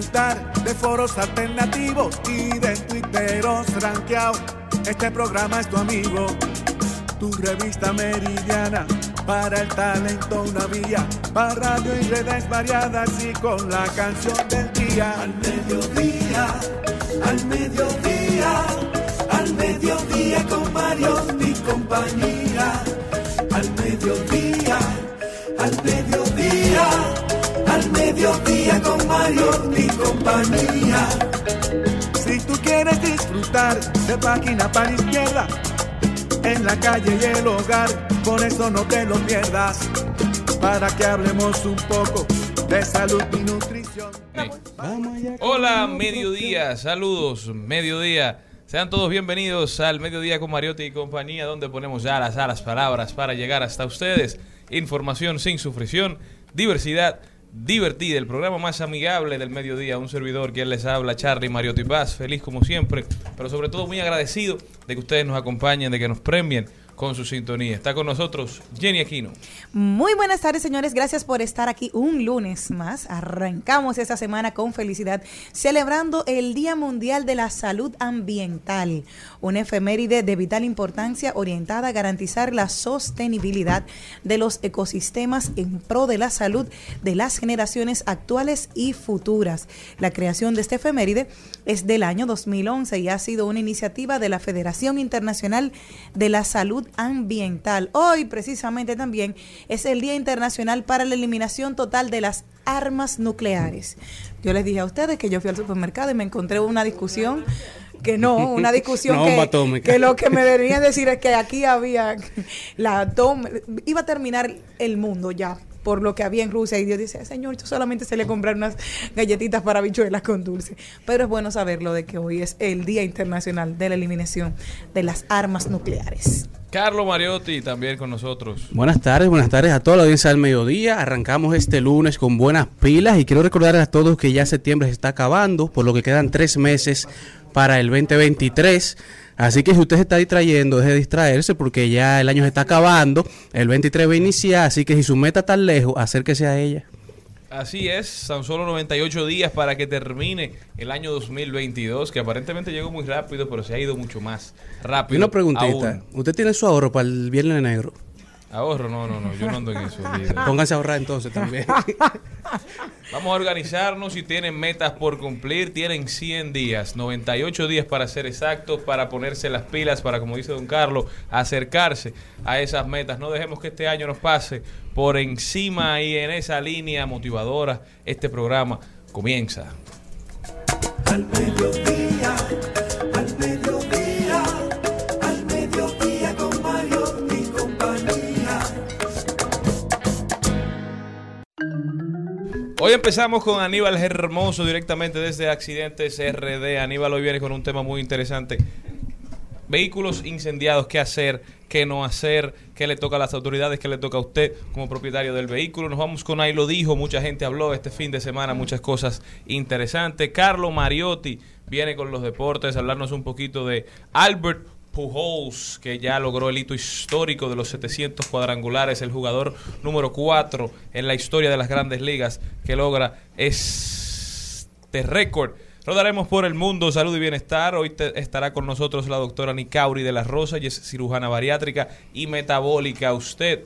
De foros alternativos y de tuiteros rankeados, este programa es tu amigo. Tu revista meridiana para el talento una vía, para radio y redes variadas y con la canción del día. Al mediodía, al mediodía, al mediodía con Mario y compañía. Al mediodía, al mediodía, al mediodía con Mario y compañía. Si tú quieres disfrutar de página para izquierda, en la calle y el hogar, por eso no te lo pierdas, para que hablemos un poco de salud y nutrición. Hola, mediodía, saludos, mediodía. Sean todos bienvenidos al Mediodía con Mariotti y compañía, donde ponemos ya las alas palabras para llegar hasta ustedes. Información sin sufrición, diversidad divertida, el programa más amigable del mediodía. Un servidor quien les habla, Charlie Mariotti Paz, feliz como siempre, pero sobre todo muy agradecido de que ustedes nos acompañen, de que nos premien con su sintonía. Está con nosotros Jenny Aquino. Muy buenas tardes, señores. Gracias por estar aquí un lunes más. Arrancamos esta semana con felicidad, celebrando el Día Mundial de la Salud Ambiental, una efeméride de vital importancia orientada a garantizar la sostenibilidad de los ecosistemas en pro de la salud de las generaciones actuales y futuras. La creación de esta efeméride es del año 2011 y ha sido una iniciativa de la Federación Internacional de la Salud Ambiental. Hoy precisamente también es el Día Internacional para la Eliminación Total de las Armas Nucleares. Yo les dije a ustedes que yo fui al supermercado y me encontré una discusión que no, una discusión que, lo que me deberían decir es que aquí había la toma, iba a terminar el mundo ya por lo que había en Rusia y Dios dice, señor, yo solamente se le comprar unas galletitas para bichuelas con dulce. Pero es bueno saberlo de que hoy es el Día Internacional de la Eliminación de las Armas Nucleares. Carlos Mariotti también con nosotros. Buenas tardes, buenas tardes a toda la audiencia del mediodía. Arrancamos este lunes con buenas pilas y quiero recordar a todos que ya septiembre se está acabando, por lo que quedan tres meses para el 2023. Así que si usted se está distrayendo, deje de distraerse porque ya el año se está acabando, el 23 va a iniciar, así que si su meta está lejos, acérquese a ella. Así es, tan solo 98 días para que termine el año 2022, que aparentemente llegó muy rápido, pero se ha ido mucho más Y rápido. una preguntita, aún. ¿usted tiene su ahorro para el viernes negro? Ahorro, no, no, no, yo no ando en eso. líder. Pónganse a ahorrar entonces también. Vamos a organizarnos y tienen metas por cumplir. Tienen 100 días, 98 días para ser exactos, para ponerse las pilas, para, como dice don Carlos, acercarse a esas metas. No dejemos que este año nos pase por encima y en esa línea motivadora. Este programa comienza. Al mediodía, Hoy empezamos con Aníbal Hermoso directamente desde Accidentes RD. Aníbal hoy viene con un tema muy interesante. Vehículos incendiados, qué hacer, qué no hacer, qué le toca a las autoridades, qué le toca a usted como propietario del vehículo. Nos vamos con ahí lo dijo, mucha gente habló este fin de semana, muchas cosas interesantes. Carlo Mariotti viene con los deportes, a hablarnos un poquito de Albert Pujols, que ya logró el hito histórico de los 700 cuadrangulares, el jugador número 4 en la historia de las grandes ligas que logra este récord. Rodaremos por el mundo, salud y bienestar. Hoy te- estará con nosotros la doctora Nicauri de la Rosa, y es cirujana bariátrica y metabólica. Usted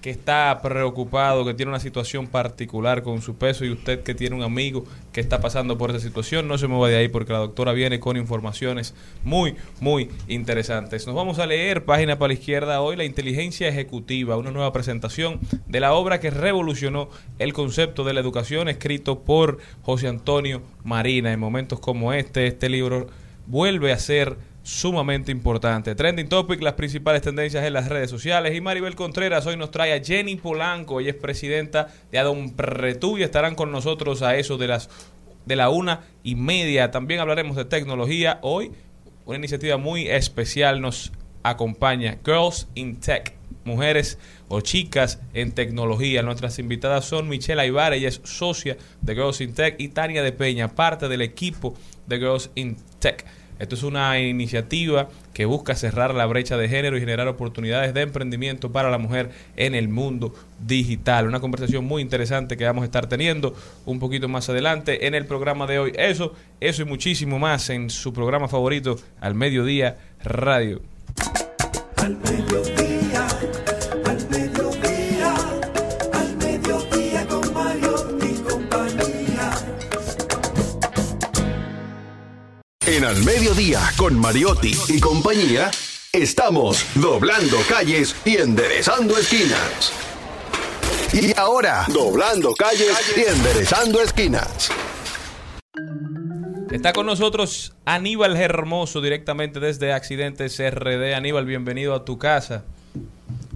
que está preocupado, que tiene una situación particular con su peso y usted que tiene un amigo que está pasando por esa situación, no se mueva de ahí porque la doctora viene con informaciones muy, muy interesantes. Nos vamos a leer, página para la izquierda hoy, la inteligencia ejecutiva, una nueva presentación de la obra que revolucionó el concepto de la educación, escrito por José Antonio Marina. En momentos como este, este libro vuelve a ser sumamente importante. Trending Topic, las principales tendencias en las redes sociales. Y Maribel Contreras hoy nos trae a Jenny Polanco. Ella es presidenta de Adon Pretú y estarán con nosotros a eso de las de la una y media. También hablaremos de tecnología. Hoy una iniciativa muy especial nos acompaña Girls in Tech, mujeres o chicas en tecnología. Nuestras invitadas son Michelle Aybar, ella es socia de Girls in Tech, y Tania de Peña, parte del equipo de Girls in Tech. Esto es una iniciativa que busca cerrar la brecha de género y generar oportunidades de emprendimiento para la mujer en el mundo digital. Una conversación muy interesante que vamos a estar teniendo un poquito más adelante en el programa de hoy. Eso, eso y muchísimo más en su programa favorito, Al Mediodía Radio. Al mediodía, En Al Mediodía, con Mariotti y compañía, estamos doblando calles y enderezando esquinas. Y ahora, doblando calles y enderezando esquinas. Está con nosotros Aníbal Hermoso directamente desde Accidentes RD. Aníbal, bienvenido a tu casa.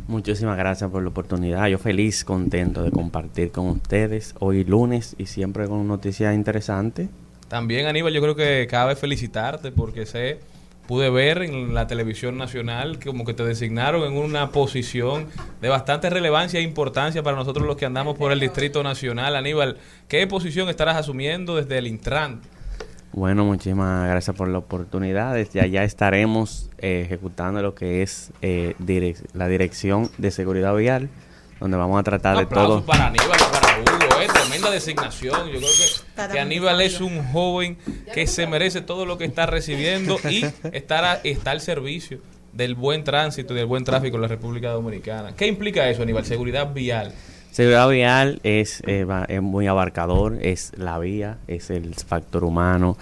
Muchísimas gracias por la oportunidad. Yo feliz, contento de compartir con ustedes hoy lunes y siempre con noticias interesantes. También, Aníbal, yo creo que cabe felicitarte porque sé, pude ver en la televisión nacional que como que te designaron en una posición de bastante relevancia e importancia para nosotros los que andamos por el Distrito Nacional. Aníbal, ¿qué posición estarás asumiendo desde el Intran? Bueno, muchísimas gracias por la oportunidad. Desde allá estaremos eh, ejecutando lo que es eh, direc- la Dirección de Seguridad Vial, donde vamos a tratar Un de todo. para Aníbal para Hugo, eh, tremenda designación. Yo creo que, que Aníbal es un joven que se merece todo lo que está recibiendo y estar a- está al servicio del buen tránsito y del buen tráfico en la República Dominicana. ¿Qué implica eso, Aníbal? Seguridad vial. Seguridad vial es, eh, es muy abarcador, es la vía, es el factor humano,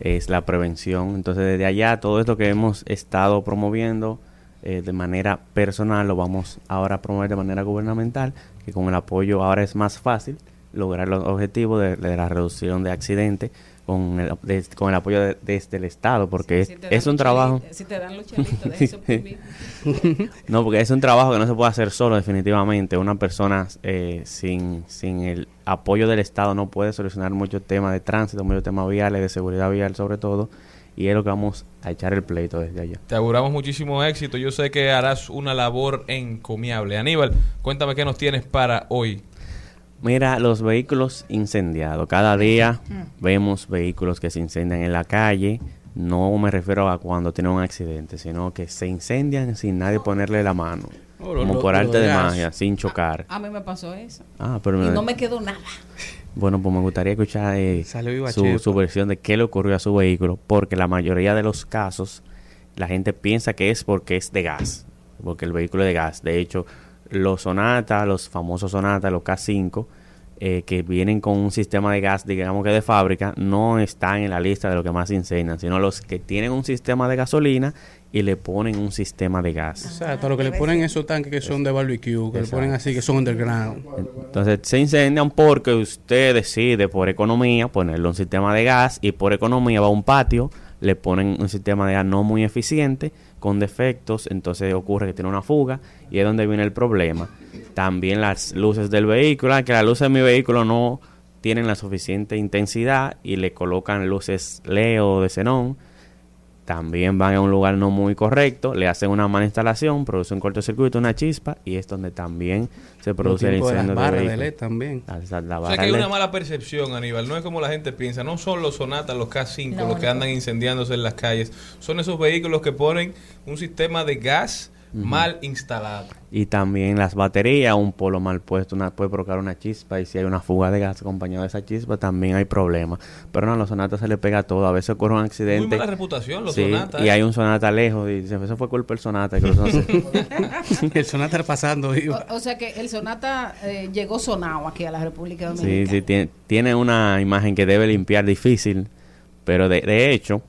es la prevención. Entonces, desde allá, todo esto que hemos estado promoviendo eh, de manera personal, lo vamos ahora a promover de manera gubernamental, que con el apoyo ahora es más fácil lograr los objetivos de, de la reducción de accidentes con el, de- con el apoyo de- desde el Estado, porque Si es, un trabajo... Si te dan. No, porque es un trabajo que no se puede hacer solo, definitivamente. Una persona eh, sin, sin el apoyo del Estado no puede solucionar muchos temas de tránsito, muchos temas viales, de seguridad vial sobre todo. Y es lo que vamos a echar el pleito desde allá. Te auguramos muchísimo éxito. Yo sé que harás una labor encomiable. Aníbal, cuéntame qué nos tienes para hoy. Mira, los vehículos incendiados. Cada día vemos vehículos que se incendian en la calle. No me refiero a cuando tienen un accidente, sino que se incendian sin nadie ponerle la mano. Oh, como lo- por lo arte de magia, sin chocar. A mí me pasó eso. Ah, pero Y me- no me quedó nada. Bueno, pues me gustaría escuchar eh, su, su versión de qué le ocurrió a su vehículo, porque la mayoría de los casos la gente piensa que es porque es de gas, porque el vehículo es de gas. De hecho, los Sonata, los famosos Sonata, los K5, eh, que vienen con un sistema de gas, digamos que de fábrica, no están en la lista de los que más incendian, sino los que tienen un sistema de gasolina y le ponen un sistema de gas. Exacto, lo que le ponen esos tanques que son de barbecue, que le ponen así, que son underground. Entonces se incendian porque usted decide por economía ponerle un sistema de gas y por economía va a un patio, le ponen un sistema de gas no muy eficiente, con defectos, entonces ocurre que tiene una fuga y es donde viene el problema. También las luces del vehículo, ah, que las luces de mi vehículo no tienen la suficiente intensidad y le colocan luces LED o de xenón. También van a un lugar no muy correcto, le hacen una mala instalación, produce un cortocircuito, una chispa y es donde también se produce el tiempos de las incendio de vehículo. LED también. La- la- la O sea que hay LED. una mala percepción, Aníbal. No es como la gente piensa. No son los Sonatas, los K5, No, los que no. andan incendiándose en las calles. Son esos vehículos que ponen un sistema de gas mal instalado. Y también las baterías, un polo mal puesto, una, puede provocar una chispa. Y si hay una fuga de gas acompañada de esa chispa, también hay problemas. Pero no, a los sonatas se le pega todo. A veces ocurre un Muy accidente. mala reputación los Sí, Sonatas. y ¿eh? hay un sonata lejos y dice, eso fue culpa del sonata. Que los sonatas- el Sonata pasando, iba. O, o sea que el Sonata eh, llegó sonado aquí a la República Sí, Dominicana. sí, tiene, tiene una imagen que debe limpiar difícil, pero de, de hecho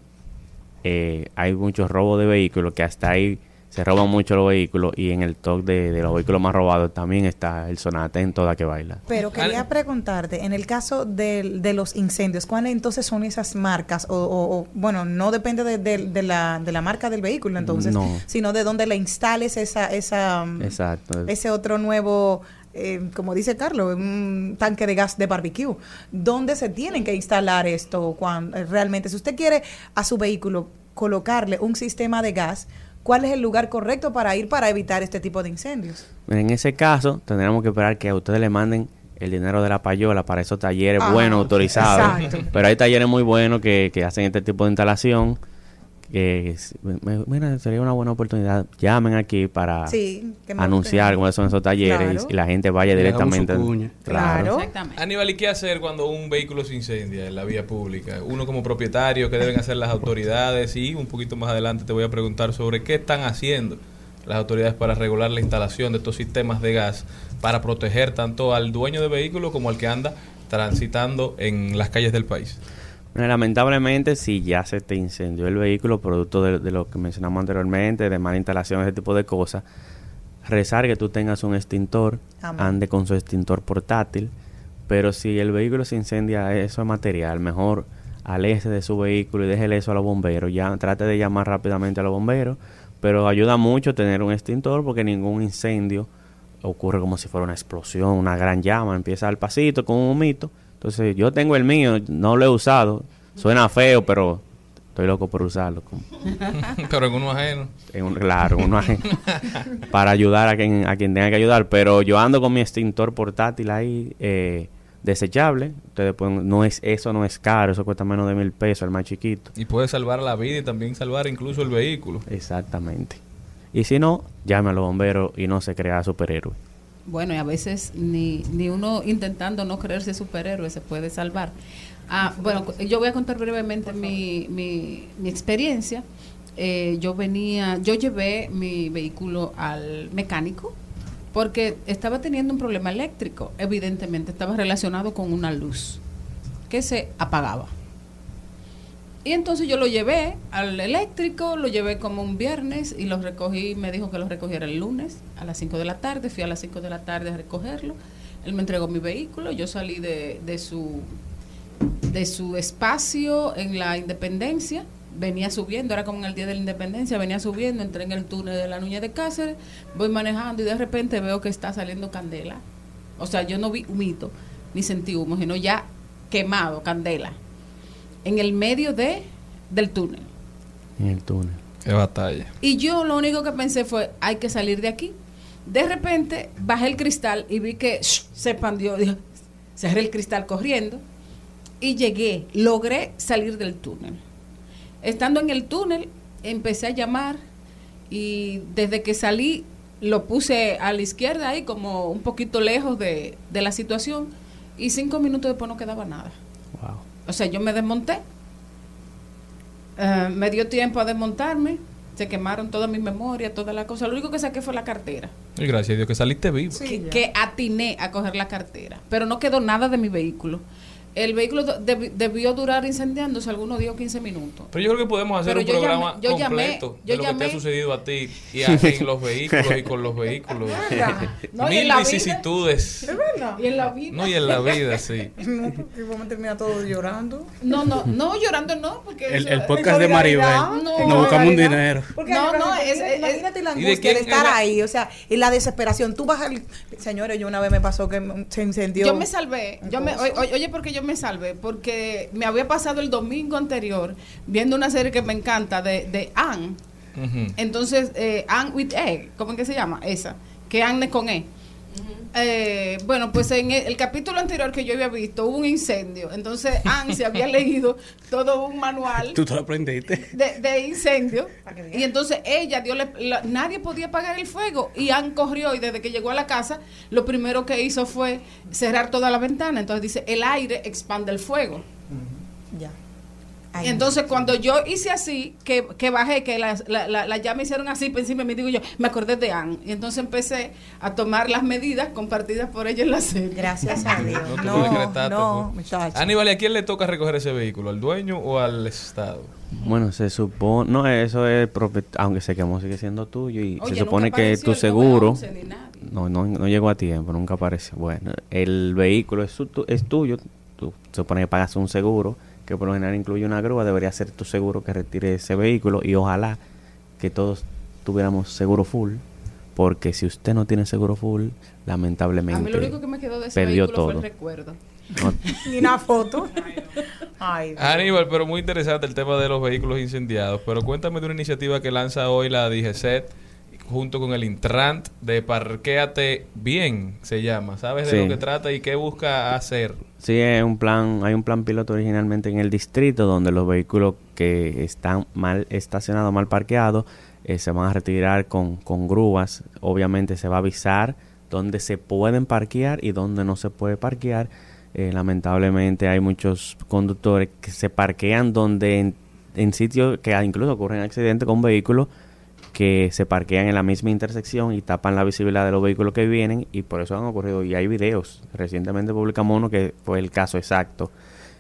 eh, hay muchos robos de vehículos que hasta hay se roban mucho los vehículos y en el top de, de los vehículos más robados también está el Sonata en toda que baila. Pero quería preguntarte, en el caso de, los incendios, ¿cuáles entonces son esas marcas? O, o- o, bueno, no depende de, de- de la, de la marca del vehículo, entonces, No. sino de dónde le instales esa, esa, mm, Exacto. ese otro nuevo, eh, como dice Carlos, un tanque de gas de barbecue. ¿Dónde se tienen que instalar esto cuando, realmente? Si usted quiere a su vehículo colocarle un sistema de gas, ¿cuál es el lugar correcto para ir para evitar este tipo de incendios? En ese caso, tendremos que esperar que a ustedes le manden el dinero de la payola para esos talleres Ah, buenos, autorizados. exacto. Pero hay talleres muy buenos que, que hacen este tipo de instalación. Que, mira, sería una buena oportunidad. Llamen aquí para Sí, anunciar cuáles son esos talleres Claro. y la gente vaya directamente. Claro. Exactamente. Aníbal, ¿y qué hacer cuando un vehículo se incendia en la vía pública? Uno como propietario, ¿qué deben hacer las autoridades? Y un poquito más adelante te voy a preguntar sobre qué están haciendo las autoridades para regular la instalación de estos sistemas de gas para proteger tanto al dueño de vehículo como al que anda transitando en las calles del país. Bueno, lamentablemente, si ya se te incendió el vehículo, producto de, de lo que mencionamos anteriormente, de mala instalación, ese tipo de cosas, rezar que tú tengas un extintor, Amén. ande con su extintor portátil, pero si el vehículo se incendia, eso es material, mejor aléjese de su vehículo y déjele eso a los bomberos, ya trate de llamar rápidamente a los bomberos, pero ayuda mucho tener un extintor porque ningún incendio ocurre como si fuera una explosión, una gran llama, empieza al pasito con un humito. Entonces yo tengo el mío, no lo he usado, suena feo, pero estoy loco por usarlo. Pero en uno ajeno. en un, claro, uno hace- para ayudar a quien, a quien tenga que ayudar. Pero yo ando con mi extintor portátil ahí, eh, desechable. Ustedes pueden, no es, eso no es caro, eso cuesta menos de mil pesos, el más chiquito. Y puede salvar la vida y también salvar incluso el vehículo. Exactamente. Y si no, llame a los bomberos y no se crea superhéroe. Bueno, y a veces ni, ni uno intentando no creerse superhéroe se puede salvar. Ah, bueno, yo voy a contar brevemente mi, mi, mi experiencia. Eh, yo venía, yo llevé mi vehículo al mecánico porque estaba teniendo un problema eléctrico. Evidentemente estaba relacionado con una luz que se apagaba. Y entonces yo lo llevé al eléctrico, lo llevé como un viernes y lo recogí, me dijo que lo recogiera el lunes a las 5 de la tarde, fui a las 5 de la tarde a recogerlo, él me entregó mi vehículo, yo salí de, de su de su espacio en la Independencia, venía subiendo, era como en el día de la Independencia, venía subiendo, entré en el túnel de la Nuña de Cáceres, voy manejando y de repente veo que está saliendo candela. O sea, yo no vi humito, ni sentí humo, sino ya quemado, candela en el medio de del túnel. En el túnel. Qué batalla. Y yo lo único que pensé fue, hay que salir de aquí. De repente bajé el cristal y vi que se expandió. Cerré el cristal corriendo y llegué, logré salir del túnel. Estando en el túnel, empecé a llamar y desde que salí lo puse a la izquierda ahí como un poquito lejos de, de la situación y cinco minutos después no quedaba nada. Wow. O sea, yo me desmonté. Eh, me dio tiempo a desmontarme. Se quemaron toda mi memoria, toda la cosa. Lo único que saqué fue la cartera. Y gracias a Dios que saliste vivo. que, que atiné a coger la cartera. Pero no quedó nada de mi vehículo. El vehículo debi- debió durar incendiándose algunos 10 o 15 minutos. Pero yo creo que podemos hacer Pero un yo programa llamé- yo llamé- completo yo de lo que te llamé- ha sucedido a ti y a- en los vehículos y con los vehículos. No, y en Mil la vida. vicisitudes. Y en la vida. No, y en la vida, sí. No, porque vamos a terminar todos llorando. No, no, no, llorando no, porque El, el podcast de Maribel. No. Nos buscamos un dinero. Porque No, no, es- es- imagínate la ¿Y de angustia de, quién estar era? ahí, o sea, y la desesperación. Tú vas al... Señores, yo una vez me pasó que se incendió. Yo me salvé. Yo me, oye, porque yo me salvé. Porque me había pasado el domingo anterior viendo una serie que me encanta de, de Anne. Entonces, eh, Anne with E, ¿cómo es que se llama? Esa. Que Anne con E. Eh, bueno, pues en el, el capítulo anterior que yo había visto hubo un incendio. Entonces, Anne se había leído todo un manual Tú te lo aprendiste. de, de incendio. Y entonces ella dio, la- nadie podía apagar el fuego. Y Ann corrió y desde que llegó a la casa, lo primero que hizo fue cerrar toda la ventana. Entonces dice, el aire expande el fuego. Ya. Ay, Entonces, cuando yo hice así, que, que bajé, que las la, la, la llamas hicieron así, por encima de mí, digo yo, me acordé de Anne. Y entonces empecé a tomar las medidas compartidas por ella en la serie. Gracias a Dios. No No, lo decretaste, no, pues. muchacho. Aníbal, ¿y a quién le toca recoger ese vehículo? ¿Al dueño o al Estado? Bueno, se supone, no, eso es, aunque se quemó, sigue siendo tuyo y Oye, se supone que tu seguro, 911 ni nada. no, no, no llegó a tiempo, nunca apareció. Bueno, el vehículo es, su- tu- es tuyo, tú se supone que pagas un seguro, que por lo general incluye una grúa, debería ser tu seguro que retire ese vehículo y ojalá que todos tuviéramos seguro full, porque si usted no tiene seguro full, A lamentablemente mí lo único que me quedó de ese perdió fue todo. el recuerdo. no- Ni una foto. Ay. Aníbal, pero muy interesante el tema de los vehículos incendiados. Pero cuéntame de una iniciativa que lanza hoy la DGCET junto con el Intrant de Parquéate Bien, se llama. ¿Sabes de Sí. lo que trata y qué busca hacer? Sí, es un plan, hay un plan piloto originalmente en el distrito donde los vehículos que están mal estacionados, mal parqueados, eh, se van a retirar con, con grúas. Obviamente se va a avisar dónde se pueden parquear y dónde no se puede parquear. Eh, lamentablemente hay muchos conductores que se parquean donde en, en sitios que incluso ocurren accidentes con vehículos que se parquean en la misma intersección y tapan la visibilidad de los vehículos que vienen y por eso han ocurrido. Y hay videos. Recientemente publicamos uno que fue el caso exacto.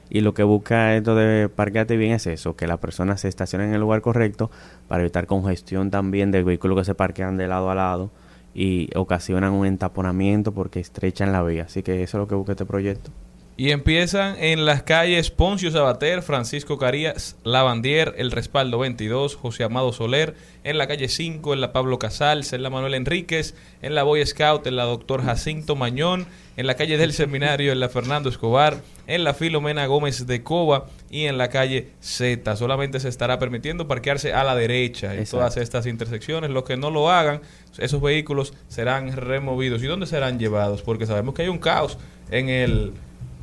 Y lo que busca esto de parquearte bien es eso que las personas se estacionen en el lugar correcto para evitar congestión también del vehículo que se parquean de lado a lado y ocasionan un entaponamiento porque estrechan la vía. Así que eso es lo que busca este proyecto Y empiezan en las calles Poncio Sabater, Francisco Carías, Lavandier, El Respaldo 22, José Amado Soler, en la calle 5, en la Pablo Casals, en la Manuel Enríquez, en la Boy Scout, en la Doctor Jacinto Mañón, en la calle del Seminario, en la Fernando Escobar, en la Filomena Gómez de Cova y en la calle Z. Solamente se estará permitiendo parquearse a la derecha en Exacto. todas estas intersecciones. Los que no lo hagan, esos vehículos serán removidos. ¿Y dónde serán llevados? Porque sabemos que hay un caos en el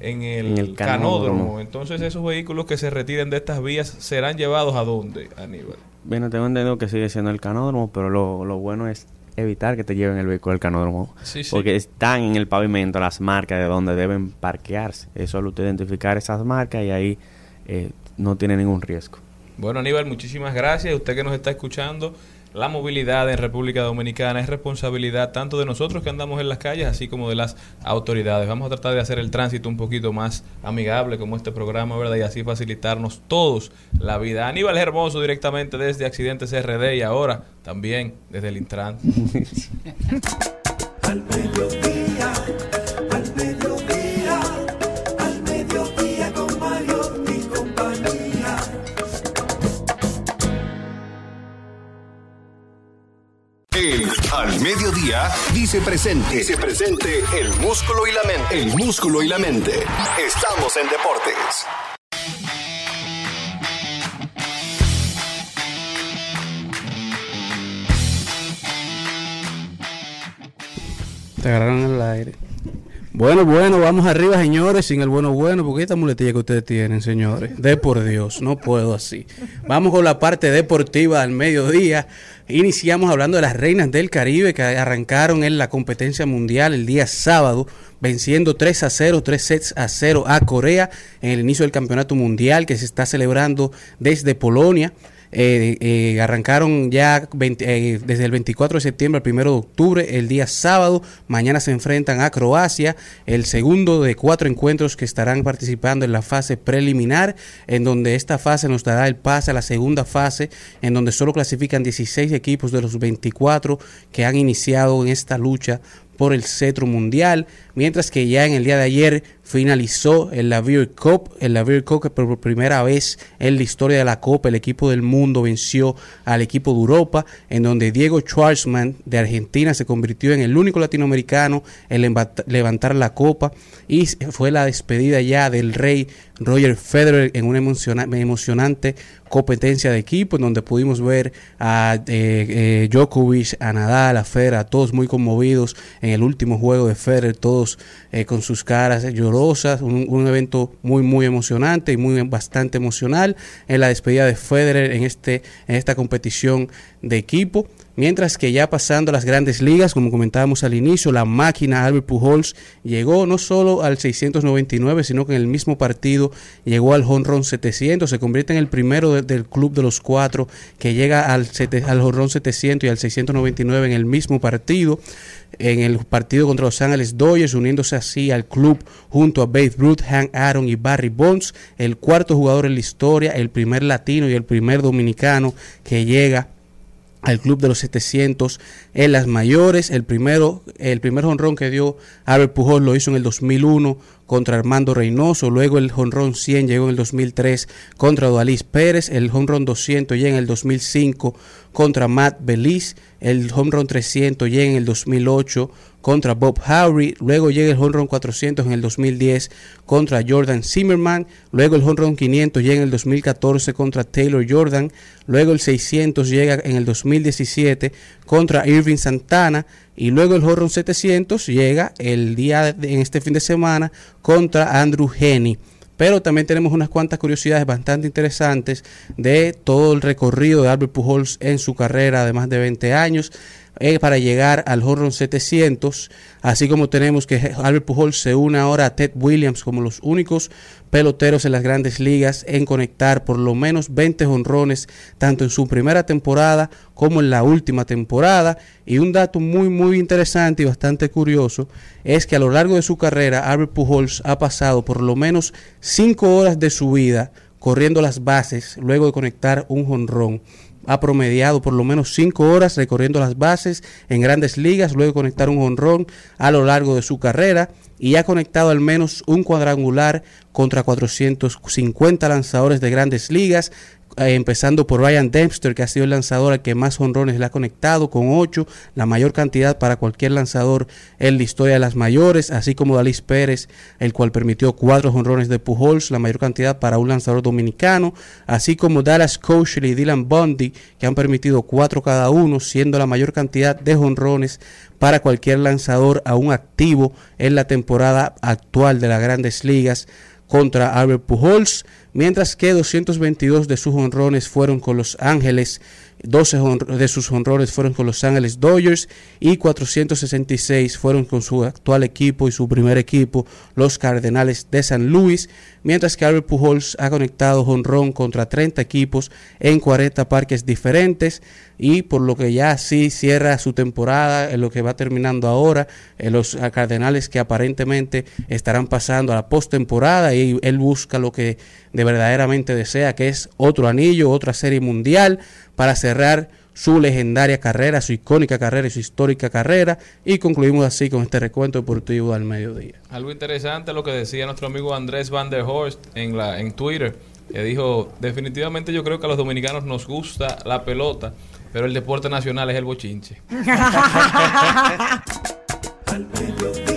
en el, En el canódromo. canódromo. Entonces esos vehículos que se retiren de estas vías serán llevados a dónde, Aníbal. Bueno, tengo entendido que sigue siendo el canódromo, pero lo, lo bueno es evitar que te lleven el vehículo al canódromo. Sí, sí. Porque están en el pavimento las marcas de donde deben parquearse. Es solo usted identificar esas marcas y ahí eh, no tiene ningún riesgo. Bueno, Aníbal, muchísimas gracias. Usted que nos está escuchando, la movilidad en República Dominicana es responsabilidad tanto de nosotros que andamos en las calles, así como de las autoridades. Vamos a tratar de hacer el tránsito un poquito más amigable como este programa, ¿verdad? Y así facilitarnos todos la vida. Aníbal Hermoso directamente desde Accidentes RD y ahora también desde el Intran. Al Al Mediodía dice presente. Dice presente el músculo y la mente. El músculo y la mente. Estamos en deportes. Te agarraron el aire. Bueno, bueno, vamos arriba, señores, sin el bueno bueno, porque esta muletilla que ustedes tienen, señores. De por Dios, no puedo así. Vamos con la parte deportiva al mediodía. Iniciamos hablando de las reinas del Caribe que arrancaron en la competencia mundial el día sábado, venciendo 3 a 0, 3 sets a 0 a Corea en el inicio del campeonato mundial que se está celebrando desde Polonia. Eh, eh, arrancaron ya 20, eh, desde el 24 de septiembre al 1 de octubre, el día sábado. Mañana se enfrentan a Croacia, el segundo de cuatro encuentros que estarán participando en la fase preliminar, en donde esta fase nos dará el pase a la segunda fase, en donde solo clasifican 16 equipos de los 24 que han iniciado en esta lucha por el cetro mundial, mientras que ya en el día de ayer finalizó el Lavier Cup, el Lavier Cup que por primera vez en la historia de la Copa el equipo del mundo venció al equipo de Europa, en donde Diego Schwartzman de Argentina se convirtió en el único latinoamericano en levant- levantar la Copa y fue la despedida ya del rey Roger Federer en una emociona- emocionante competencia de equipo en donde pudimos ver a eh, eh, Djokovic, a Nadal, a Federer, todos muy conmovidos en el último juego de Federer, todos eh, con sus caras llorosas, un, un evento muy muy emocionante y muy bastante emocional en la despedida de Federer en este en esta competición de equipo. Mientras que ya pasando las grandes ligas, como comentábamos al inicio, la máquina Albert Pujols llegó no solo al 699, sino que en el mismo partido llegó al honrón 700, se convierte en el primero de- del club de los cuatro que llega al, al honrón 700 y al 699 en el mismo partido en el partido contra Los Ángeles Dodgers, uniéndose así al club junto a Babe Ruth, Hank Aaron y Barry Bonds, el cuarto jugador en la historia, el primer latino y el primer dominicano que llega al club de los 700 en las mayores. El primero, el primer jonrón que dio Albert Pujol lo hizo en el 2001 contra Armando Reynoso. Luego el jonrón 100 llegó en el 2003 contra Dualis Pérez. El jonrón 200 llega en el 2005 contra Matt Belize. El jonrón 300 llega en el 2008 contra Bob Howry. Luego llega el jonrón 400 en el 2010 contra Jordan Zimmerman. Luego el jonrón 500 llega en el 2014 contra Taylor Jordan. Luego el 600 llega en el 2017 contra Irving Santana. Y luego el jonrón 700 llega el día de- en este fin de semana contra Andrew Henny. Pero también tenemos unas cuantas curiosidades bastante interesantes de todo el recorrido de Albert Pujols en su carrera de más de 20 años eh, para llegar al Horron 700. Así como tenemos que Albert Pujols se une ahora a Ted Williams como los únicos peloteros en las grandes ligas en conectar por lo menos 20 honrones tanto en su primera temporada como en la última temporada. Y un dato muy muy interesante y bastante curioso es que a lo largo de su carrera Albert Pujols ha pasado por lo menos 5 horas de su vida corriendo las bases luego de conectar un jonrón ha promediado por lo menos 5 horas recorriendo las bases en grandes ligas, luego conectar un honrón a lo largo de su carrera y ha conectado al menos un cuadrangular contra 450 lanzadores de grandes ligas, eh, empezando por Ryan Dempster, que ha sido el lanzador al que más honrones le ha conectado, con 8, la mayor cantidad para cualquier lanzador en la historia de las mayores, así como Dalis Pérez, el cual permitió 4 honrones de Pujols, la mayor cantidad para un lanzador dominicano, así como Dallas Keuchel y Dylan Bundy, que han permitido 4 cada uno, siendo la mayor cantidad de honrones para cualquier lanzador aún activo en la temporada actual de las grandes ligas contra Albert Pujols, mientras que 222 de sus honrones fueron con los Ángeles, 12 hon- de sus honrones fueron con los Ángeles Dodgers y 466 fueron con su actual equipo y su primer equipo, los Cardenales de San Luis, mientras que Albert Pujols ha conectado honrón contra 30 equipos en 40 parques diferentes y por lo que ya sí cierra su temporada en lo que va terminando ahora, en los ah, Cardenales que aparentemente estarán pasando a la postemporada y él busca lo que de verdaderamente desea, que es otro anillo, otra serie mundial para cerrar su legendaria carrera, su icónica carrera y su histórica carrera y concluimos así con este recuento deportivo al mediodía. Algo interesante lo que decía nuestro amigo Andrés Van der Horst en, la, en Twitter, que dijo, definitivamente yo creo que a los dominicanos nos gusta la pelota, pero el deporte nacional es el bochinche.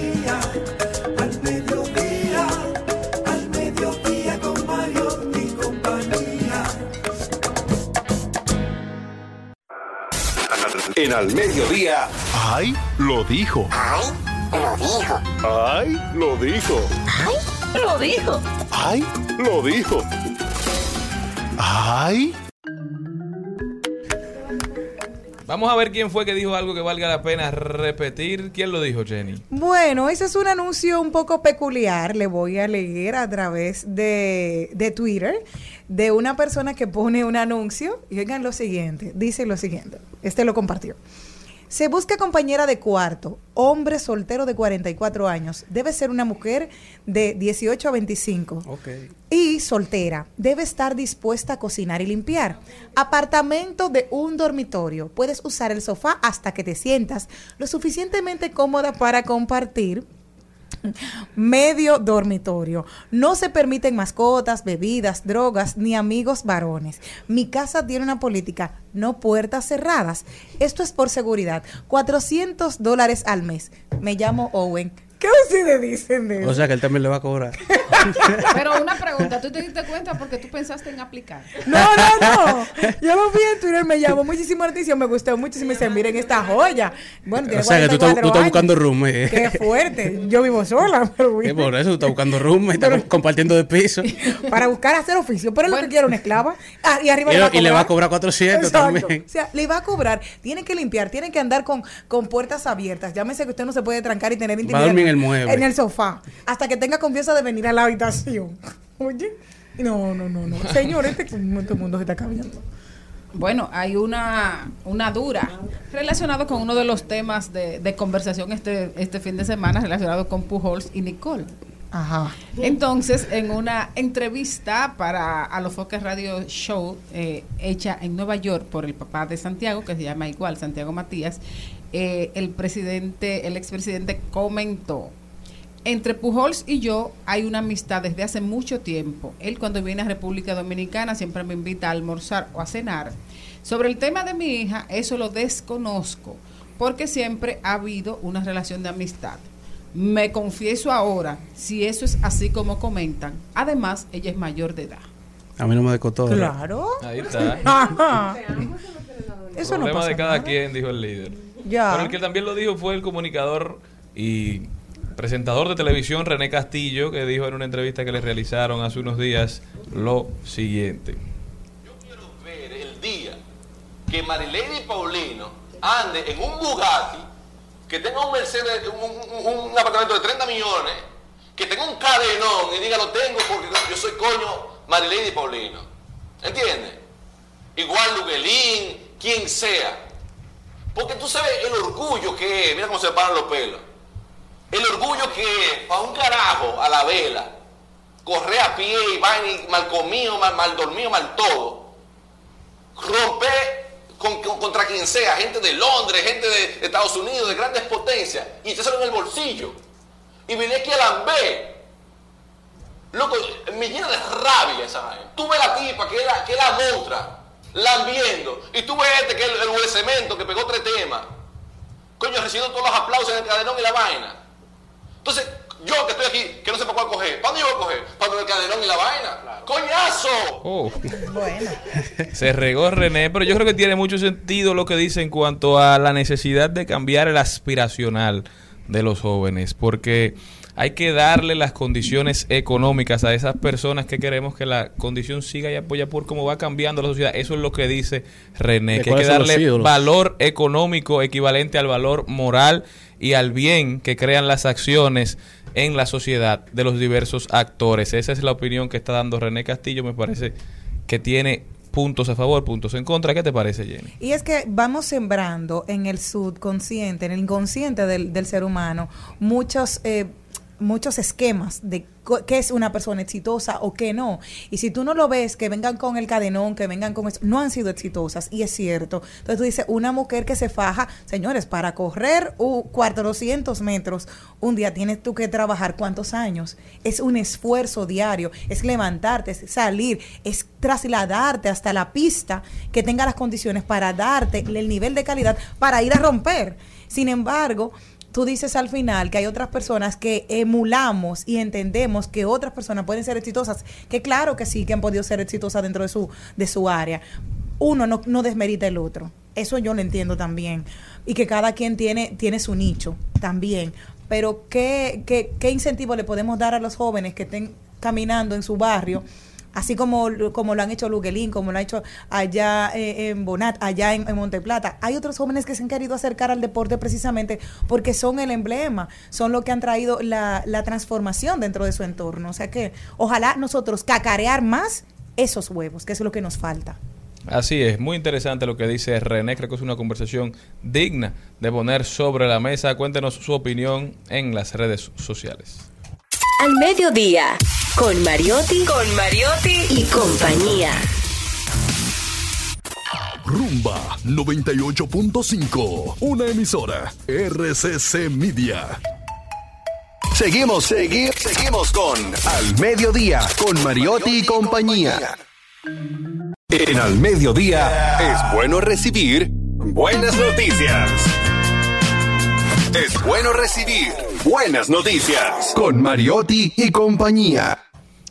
En al mediodía. ¡Ay! Lo dijo. ¡Ay! Lo dijo. ¡Ay! Lo dijo. Lo dijo. ¡Ay! Lo dijo. ¡Ay! Vamos a ver quién fue que dijo algo que valga la pena repetir. ¿Quién lo dijo, Jenny? Bueno, ese es un anuncio un poco peculiar, le voy a leer a través de, de Twitter, de una persona que pone un anuncio, y oigan lo siguiente, dice lo siguiente, este lo compartió. Se busca compañera de cuarto, hombre soltero de 44 años, debe ser una mujer de 18 a 25 y soltera. Debe estar dispuesta a cocinar y limpiar. Apartamento de un dormitorio. Puedes usar el sofá hasta que te sientas lo suficientemente cómoda para compartir. Medio dormitorio. No se permiten mascotas, bebidas, drogas ni amigos varones. Mi casa tiene una política, no puertas cerradas. Esto es por seguridad. 400 dólares al mes. Me llamo Owen. ¿Qué ustedes dicen de eso? O sea que él también le va a cobrar. Pero una pregunta, ¿tú te diste cuenta porque tú pensaste en aplicar? No, no, no. Yo lo vi en Twitter, me llamó muchísimo la atención, me gustó muchísimo. Y dice, miren esta joya. Bueno, tiene O sea que tú estás, 44 tú estás buscando room. eh. Qué fuerte. Yo vivo sola, pero por eso tú estás buscando room, estás Pero- compartiendo de piso. para buscar hacer oficio. Pero es lo que quiere una esclava. Ah, y arriba Y, le va a y le va a cobrar. cobrar 400 Exacto. también. O sea, le va a cobrar. Tiene que limpiar, tiene que andar con, con puertas abiertas. Llámese que usted no se puede trancar y tener intimidad. En el mueble. En el sofá. Hasta que tenga confianza de venir a la habitación. Oye. No, no, no, no. Señor, este, este mundo se está cambiando. Bueno, hay una, una dura relacionado con uno de los temas de, de conversación este, este fin de semana relacionado con Pujols y Nicole. Ajá. Entonces, en una entrevista para a los Focus Radio Show eh, hecha en Nueva York por el papá de Santiago, que se llama igual Santiago Matías, eh, el presidente, el expresidente comentó entre Pujols y yo hay una amistad desde hace mucho tiempo. Él cuando viene a República Dominicana siempre me invita a almorzar o a cenar. Sobre el tema de mi hija, eso lo desconozco, porque siempre ha habido una relación de amistad. Me confieso ahora, si eso es así como comentan. Además, ella es mayor de edad. A mí no me. ¿verdad? Claro. Ahí está. Eso no Problema pasa de cada nada. quien, dijo el líder. Ya. Pero el que también lo dijo fue el comunicador y presentador de televisión René Castillo, que dijo en una entrevista que le realizaron hace unos días lo siguiente. ver el día que Marilady Paulino ande en un Bugatti, que tenga un Mercedes, un, un- un apartamento de 30 millones, que tenga un cadenón y diga lo tengo porque yo soy coño Marilady Paulino. ¿Entiendes? Igual Luguelín, quien sea. Porque tú sabes el orgullo que es, mira cómo se paran los pelos. El orgullo que es, para un carajo a la vela, correr a pie y vaina y mal comido, mal, mal dormido, mal todo romper con- con- contra quien sea, gente de Londres, gente de Estados Unidos, de grandes potencias, y echárselo en el bolsillo. Y venir aquí a Lambé. Loco, me llena de rabia esa vaina. Tú la tipa que es la, que lambiendo, y tú ves este que es el, el cemento que pegó tres temas. Coño, recibiendo todos los aplausos en el cadenón y la vaina. Entonces, yo que estoy aquí, que no sé para cuál coger, ¿para dónde yo voy a coger? ¿Para el cadenón y la vaina? ¡Coñazo! Oh. Bueno. Se regó René, pero yo creo que tiene mucho sentido lo que dice en cuanto a la necesidad de cambiar el aspiracional de los jóvenes, porque hay que darle las condiciones económicas a esas personas que queremos que la condición siga y apoya por cómo va cambiando la sociedad. Eso es lo que dice René, ¿De que hay que darle valor económico equivalente al valor moral y al bien que crean las acciones en la sociedad de los diversos actores. Esa es la opinión que está dando René Castillo, me parece que tiene puntos a favor, puntos en contra. ¿Qué te parece, Jenny? Y es que vamos sembrando en el subconsciente, en el inconsciente del, del ser humano, muchos, eh, muchos esquemas de qué es una persona exitosa o qué no. Y si tú no lo ves, que vengan con el cadenón, que vengan con eso, no han sido exitosas, y es cierto. Entonces tú dices, una mujer que se faja, señores, para correr uh, 400 metros, un día tienes tú que trabajar cuántos años. Es un esfuerzo diario, es levantarte, es salir, es trasladarte hasta la pista que tenga las condiciones para darte el nivel de calidad para ir a romper. Sin embargo, tú dices al final que hay otras personas que emulamos y entendemos que otras personas pueden ser exitosas, que claro que sí, que han podido ser exitosas dentro de su, de su área. Uno no, no desmerita el otro. Eso yo lo entiendo también. Y que cada quien tiene, tiene su nicho también. Pero ¿qué, qué, qué incentivo le podemos dar a los jóvenes que estén caminando en su barrio? Así como, como lo han hecho Luguelín, como lo ha hecho allá eh, en Bonat, allá en, en Monteplata. Hay otros jóvenes que se han querido acercar al deporte precisamente porque son el emblema, son lo que han traído la, la transformación dentro de su entorno. O sea que ojalá nosotros cacarear más esos huevos, que es lo que nos falta. Así es, muy interesante lo que dice René, creo que es una conversación digna de poner sobre la mesa. Cuéntenos su opinión en las redes sociales. Al mediodía, con Mariotti, con Mariotti y compañía. Rumba 98.5, una emisora RCC Media. Seguimos, seguimos, seguimos con Al Mediodía, con Mariotti y compañía. En Al Mediodía es bueno recibir buenas noticias. Es bueno recibir buenas noticias con Mariotti y compañía.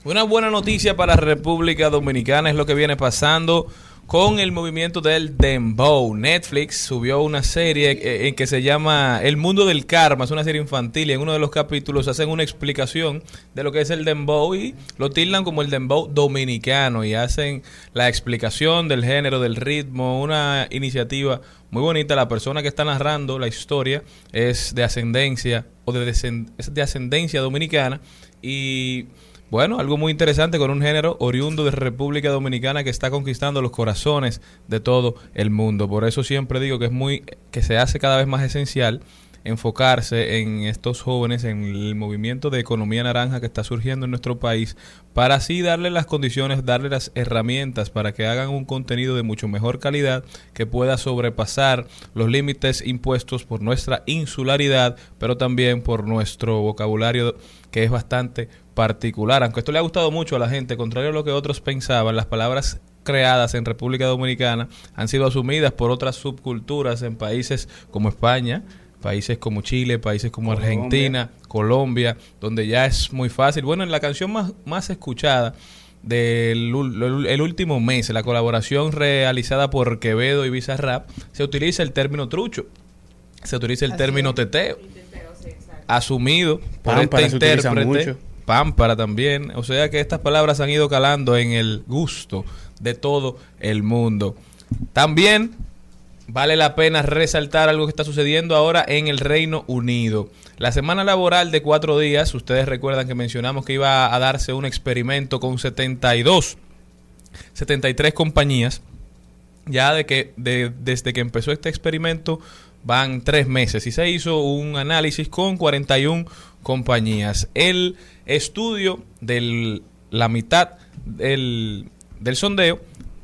Una buena noticia para República Dominicana es lo que viene pasando con el movimiento del Dembow. Netflix subió una serie eh, en que se llama El Mundo del Karma, es una serie infantil y en uno de los capítulos hacen una explicación de lo que es el Dembow y lo tildan como el Dembow dominicano y hacen la explicación del género, del ritmo, una iniciativa muy bonita. La persona que está narrando la historia es de ascendencia o de ascendencia dominicana y bueno, algo muy interesante con un género oriundo de República Dominicana que está conquistando los corazones de todo el mundo. Por eso siempre digo que es muy que se hace cada vez más esencial enfocarse en estos jóvenes, en el movimiento de economía naranja que está surgiendo en nuestro país, para así darle las condiciones, darle las herramientas para que hagan un contenido de mucho mejor calidad que pueda sobrepasar los límites impuestos por nuestra insularidad, pero también por nuestro vocabulario que es bastante particular. Aunque esto le ha gustado mucho a la gente, contrario a lo que otros pensaban, las palabras creadas en República Dominicana han sido asumidas por otras subculturas en países como España, países como Chile, países como Colombia. Argentina, Colombia, donde ya es muy fácil. Bueno, en la canción más, más escuchada del el último mes, la colaboración realizada por Quevedo y Bizarrap, se utiliza el término trucho, se utiliza el Así término es. teteo, asumido por Pámpara este intérprete. Pámpara también. O sea que estas palabras han ido calando en el gusto de todo el mundo. También vale la pena resaltar algo que está sucediendo ahora en el Reino Unido. La semana laboral de cuatro días, ustedes recuerdan que mencionamos que iba a darse un experimento con 72, 73 compañías. Ya de que de- desde que empezó este experimento van tres meses y se hizo un análisis con 41 compañías. El estudio de la mitad del, del sondeo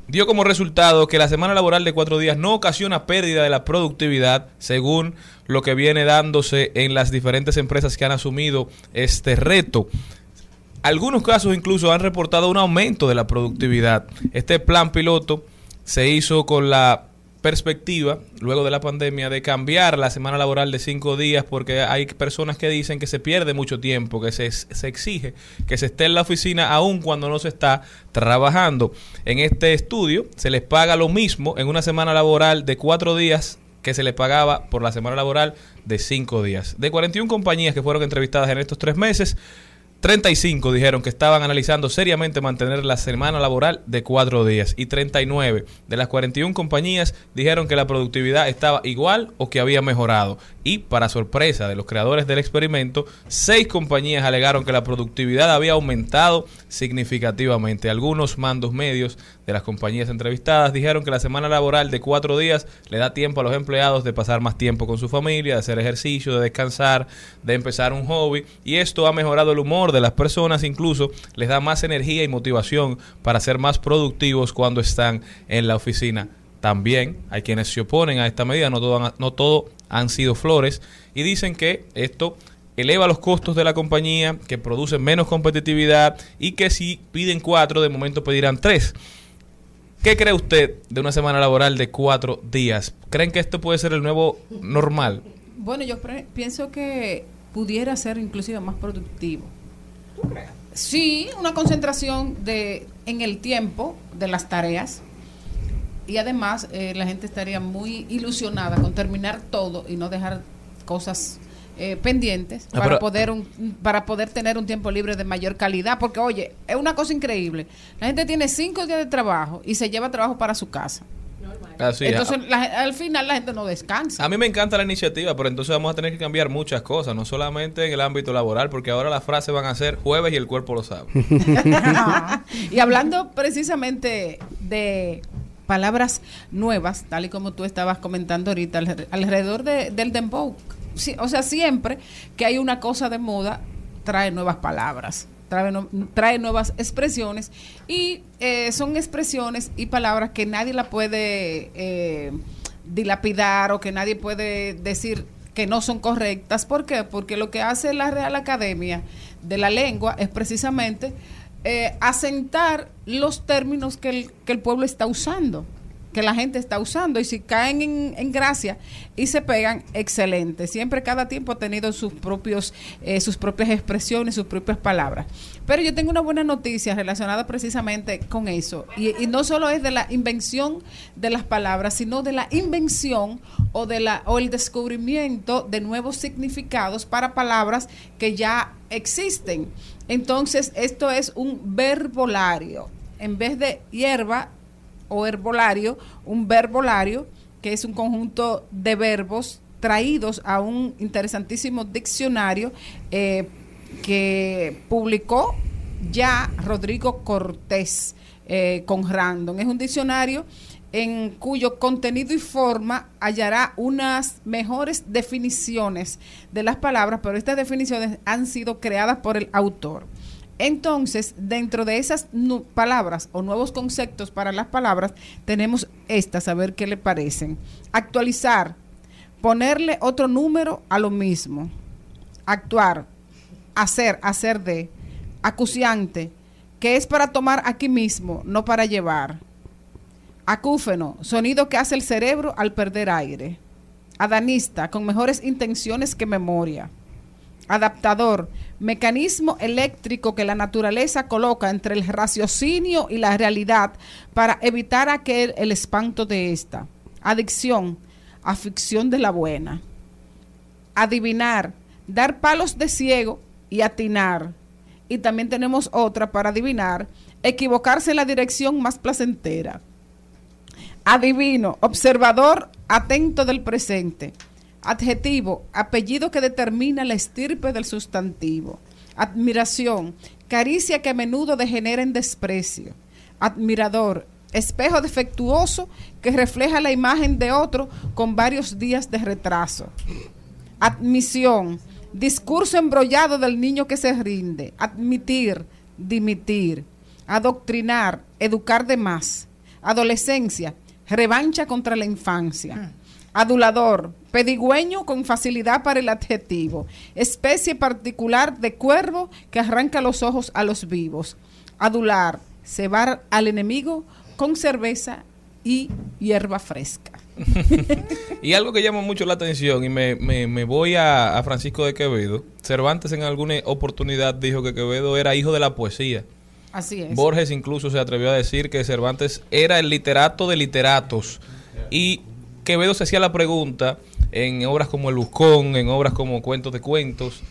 dio como resultado que la semana laboral de cuatro días no ocasiona pérdida de la productividad, según lo que viene dándose en las diferentes empresas que han asumido este reto. Algunos casos incluso han reportado un aumento de la productividad. Este plan piloto se hizo con la perspectiva, luego de la pandemia, de cambiar la semana laboral de cinco días porque hay personas que dicen que se pierde mucho tiempo, que se, se exige que se esté en la oficina aun cuando no se está trabajando. En este estudio se les paga lo mismo en una semana laboral de cuatro días que se les pagaba por la semana laboral de cinco días. De 41 compañías que fueron entrevistadas en estos tres meses, 35 dijeron que estaban analizando seriamente mantener la semana laboral de cuatro días y 39 de las 41 compañías dijeron que la productividad estaba igual o que había mejorado. Y para sorpresa de los creadores del experimento, seis compañías alegaron que la productividad había aumentado significativamente. Algunos mandos medios de las compañías entrevistadas dijeron que la semana laboral de cuatro días le da tiempo a los empleados de pasar más tiempo con su familia, de hacer ejercicio, de descansar, de empezar un hobby y esto ha mejorado el humor de las personas, incluso les da más energía y motivación para ser más productivos cuando están en la oficina. También hay quienes se oponen a esta medida, no todo, han- no todo han sido flores y dicen que esto eleva los costos de la compañía, que produce menos competitividad y que si piden cuatro, de momento pedirán tres. ¿Qué cree usted de una semana laboral de cuatro días? ¿Creen que esto puede ser el nuevo normal? Bueno, yo pre- pienso que pudiera ser inclusive más productivo. Sí, una concentración de en el tiempo de las tareas y además eh, la gente estaría muy ilusionada con terminar todo y no dejar cosas eh, pendientes Ah, para pero- poder un, para poder tener un tiempo libre de mayor calidad porque oye es una cosa increíble la gente tiene cinco días de trabajo y se lleva trabajo para su casa Así es. entonces la- al final la gente no descansa A mí me encanta la iniciativa, pero entonces vamos a tener que cambiar muchas cosas, no solamente en el ámbito laboral, porque ahora las frases van a ser jueves y el cuerpo lo sabe. y hablando precisamente de palabras nuevas, tal y como tú estabas comentando ahorita, alre- alrededor de- del dembow, o sea, siempre que hay una cosa de moda, trae nuevas palabras, trae, no- trae nuevas expresiones y eh, son expresiones y palabras que nadie la puede eh, dilapidar o que nadie puede decir que no son correctas. ¿Por qué? Porque lo que hace la Real Academia de la Lengua es precisamente eh, asentar los términos que el, que el pueblo está usando. Que la gente está usando y si caen en, en gracia y se pegan, excelente. Siempre cada tiempo ha tenido sus propios, eh, sus propias expresiones, sus propias palabras. Pero yo tengo una buena noticia relacionada precisamente con eso. Y, y no solo es de la invención de las palabras, sino de la invención o de la o el descubrimiento de nuevos significados para palabras que ya existen. Entonces, esto es un verbolario. En vez de hierba o herbolario, un verbolario, que es un conjunto de verbos traídos a un interesantísimo diccionario eh, que publicó ya Rodrigo Cortés eh, con Random. Es un diccionario en cuyo contenido y forma hallará unas mejores definiciones de las palabras, pero estas definiciones han sido creadas por el autor. Entonces, dentro de esas palabras o nuevos conceptos para las palabras, tenemos estas, a ver qué le parecen. Actualizar, ponerle otro número a lo mismo. Actuar, hacer, hacer de. Acuciante, que es para tomar aquí mismo, no para llevar. Acúfeno, sonido que hace el cerebro al perder aire. Adanista, con mejores intenciones que memoria. Adaptador, mecanismo eléctrico que la naturaleza coloca entre el raciocinio y la realidad para evitar aquel el espanto de esta. Adicción, afición de la buena. Adivinar, dar palos de ciego y atinar. Y también tenemos otra para adivinar, equivocarse en la dirección más placentera. Adivino, observador atento del presente. Adjetivo, apellido que determina la estirpe del sustantivo. Admiración, caricia que a menudo degenera en desprecio. Admirador, espejo defectuoso que refleja la imagen de otro con varios días de retraso. Admisión, discurso embrollado del niño que se rinde. Admitir, dimitir. Adoctrinar, educar de más. Adolescencia, revancha contra la infancia. Adulador, pedigüeño con facilidad para el adjetivo. Especie particular de cuervo que arranca los ojos a los vivos. Adular, cebar al enemigo con cerveza y hierba fresca. Y algo que llama mucho la atención, y me, me- me voy a, a Francisco de Quevedo. Cervantes en alguna oportunidad dijo que Quevedo era hijo de la poesía. Así es. Borges incluso se atrevió a decir que Cervantes era el literato de literatos. Y Quevedo se hacía la pregunta en obras como El Buscón, en obras como Cuentos de Cuentos,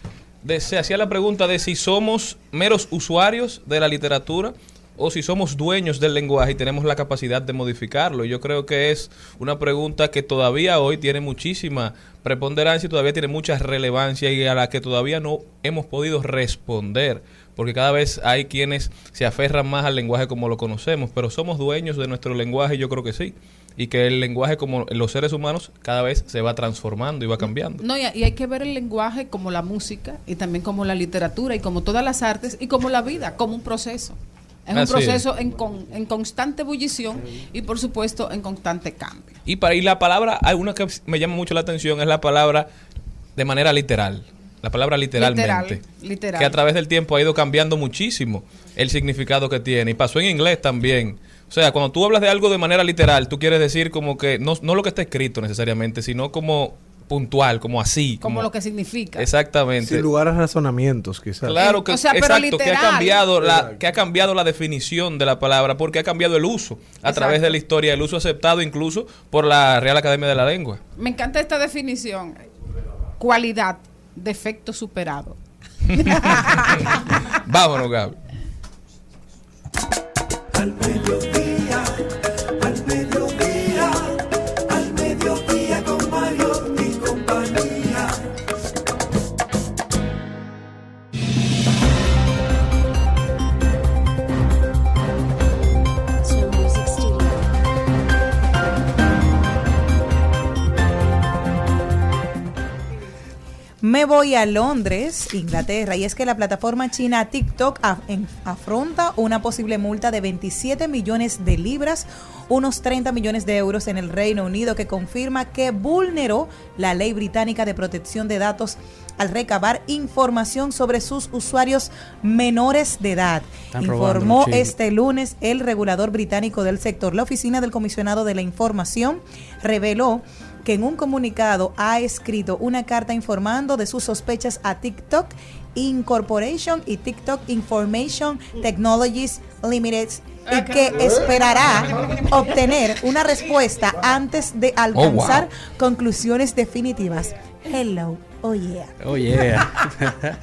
de- se hacía la pregunta de si somos meros usuarios de la literatura o si somos dueños del lenguaje y tenemos la capacidad de modificarlo. Yo creo que es una pregunta que todavía hoy tiene muchísima preponderancia y todavía tiene mucha relevancia y a la que todavía no hemos podido responder, porque cada vez hay quienes se aferran más al lenguaje como lo conocemos, pero somos dueños de nuestro lenguaje, yo creo que sí, y que el lenguaje como los seres humanos cada vez se va transformando y va cambiando. No, y, hay que ver el lenguaje como la música y también como la literatura y como todas las artes y como la vida, como un proceso. Es Así un es. proceso en, con- en constante ebullición y por supuesto en constante cambio. Y para y la palabra, hay una que me llama mucho la atención, es la palabra de manera literal. La palabra literalmente. Literal, literal. Que a través del tiempo ha ido cambiando muchísimo el significado que tiene. Y pasó en inglés también. O sea, cuando tú hablas de algo de manera literal, tú quieres decir como que, no, no lo que está escrito necesariamente, sino como puntual, como así. Como lo que significa. Exactamente. Sin lugar a razonamientos, quizás. Claro que, O sea, pero exacto, que ha literal. cambiado la que ha cambiado la definición de la palabra porque ha cambiado el uso a través de la historia, el uso aceptado incluso por la Real Academia de la Lengua. Me encanta esta definición. Cualidad, defecto superado. Vámonos, Gaby. Al voy a Londres, Inglaterra, y es que la plataforma china TikTok af- afronta una posible multa de 27 millones de libras, unos 30 millones de euros en el Reino Unido, que confirma que vulneró la ley británica de protección de datos al recabar información sobre sus usuarios menores de edad. Están Informó este lunes el regulador británico del sector. La oficina del comisionado de la información reveló que en un comunicado ha escrito una carta informando de sus sospechas a TikTok Incorporation y TikTok Information Technologies Limited y que esperará obtener una respuesta antes de alcanzar conclusiones definitivas. Hello, oh yeah. Oh, yeah.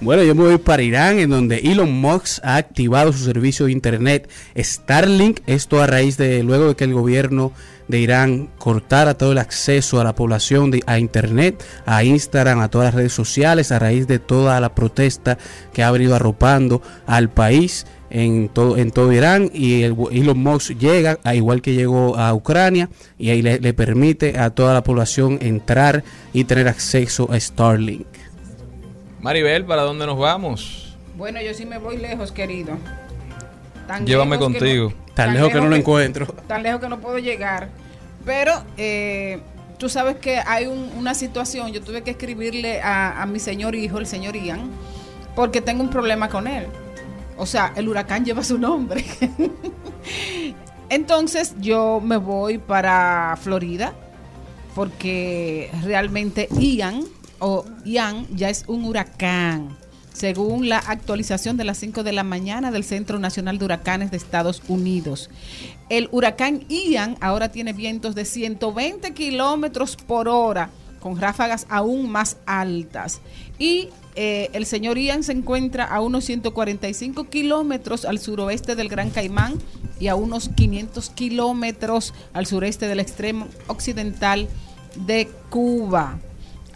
bueno, yo me voy para Irán, en donde Elon Musk ha activado su servicio de internet Starlink. Esto a raíz de luego de que el gobierno de Irán cortara todo el acceso a la población de- a internet, a Instagram, a todas las redes sociales, a raíz de toda la protesta que ha venido arropando al país en todo, en todo Irán y el, Elon Musk llega, a igual que llegó a Ucrania, y ahí le, le permite a toda la población entrar y tener acceso a Starlink. Maribel, ¿para dónde nos vamos? Bueno, yo sí me voy lejos, querido. Tan Llévame lejos que contigo. Tan lejos que no lo encuentro. Tan lejos que no puedo llegar. Pero eh, tú sabes que hay un- una situación, yo tuve que escribirle a, a mi señor hijo, el señor Ian, porque tengo un problema con él. O sea, el huracán lleva su nombre. Entonces yo me voy para Florida porque realmente Ian o Ian ya es un huracán. Según la actualización de las 5 de la mañana del Centro Nacional de Huracanes de Estados Unidos. El huracán Ian ahora tiene vientos de 120 kilómetros por hora, con ráfagas aún más altas. Y eh, el señor Ian se encuentra a unos 145 kilómetros al suroeste del Gran Caimán y a unos 500 kilómetros al sureste del extremo occidental de Cuba.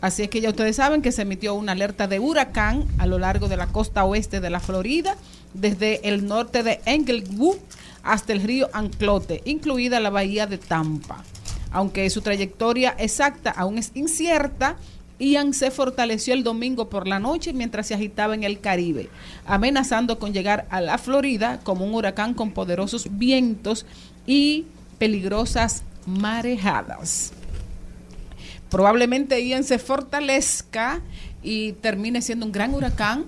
Así es que ya ustedes saben que se emitió una alerta de huracán a lo largo de la costa oeste de la Florida, desde el norte de Englewood hasta el río Anclote, incluida la bahía de Tampa. Aunque su trayectoria exacta aún es incierta, Ian se fortaleció el domingo por la noche mientras se agitaba en el Caribe, amenazando con llegar a la Florida como un huracán con poderosos vientos y peligrosas marejadas. Probablemente Ian se fortalezca y termine siendo un gran huracán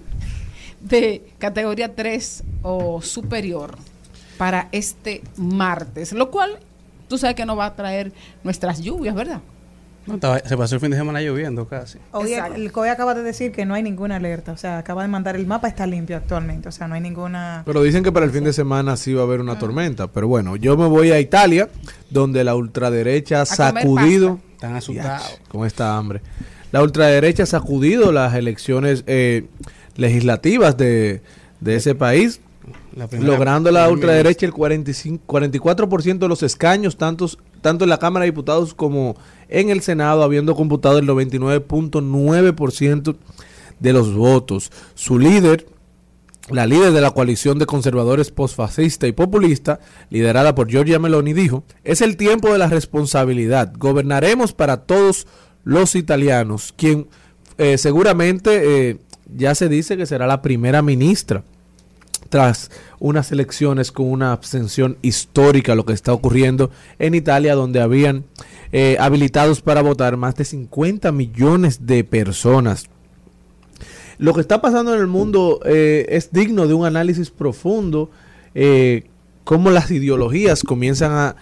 de categoría 3 o superior para este martes, lo cual tú sabes que no va a traer nuestras lluvias, ¿verdad? No, estaba- se pasó el fin de semana lloviendo casi. Exacto. el COE acaba de decir que no hay ninguna alerta, o sea, acaba de mandar el mapa, está limpio actualmente, o sea, no hay ninguna... Pero dicen que para el fin de semana sí va a haber una tormenta. Pero bueno, yo me voy a Italia, donde la ultraderecha ha comer sacudido. Están asustados. Con esta hambre. La ultraderecha ha sacudido las elecciones eh, legislativas de, de ese país, La primera- logrando la ultraderecha el 45, 44% de los escaños, tantos, tanto en la Cámara de Diputados como en el Senado, habiendo computado el 99.9% de los votos. Su líder, la líder de la coalición de conservadores postfascista y populista, liderada por Giorgia Meloni, dijo, es el tiempo de la responsabilidad. Gobernaremos para todos los italianos, quien eh, seguramente eh, ya se dice que será la primera ministra tras unas elecciones con una abstención histórica, lo que está ocurriendo en Italia, donde habían eh, habilitados para votar más de 50 millones de personas. Lo que está pasando en el mundo eh, es digno de un análisis profundo, eh, cómo las ideologías comienzan a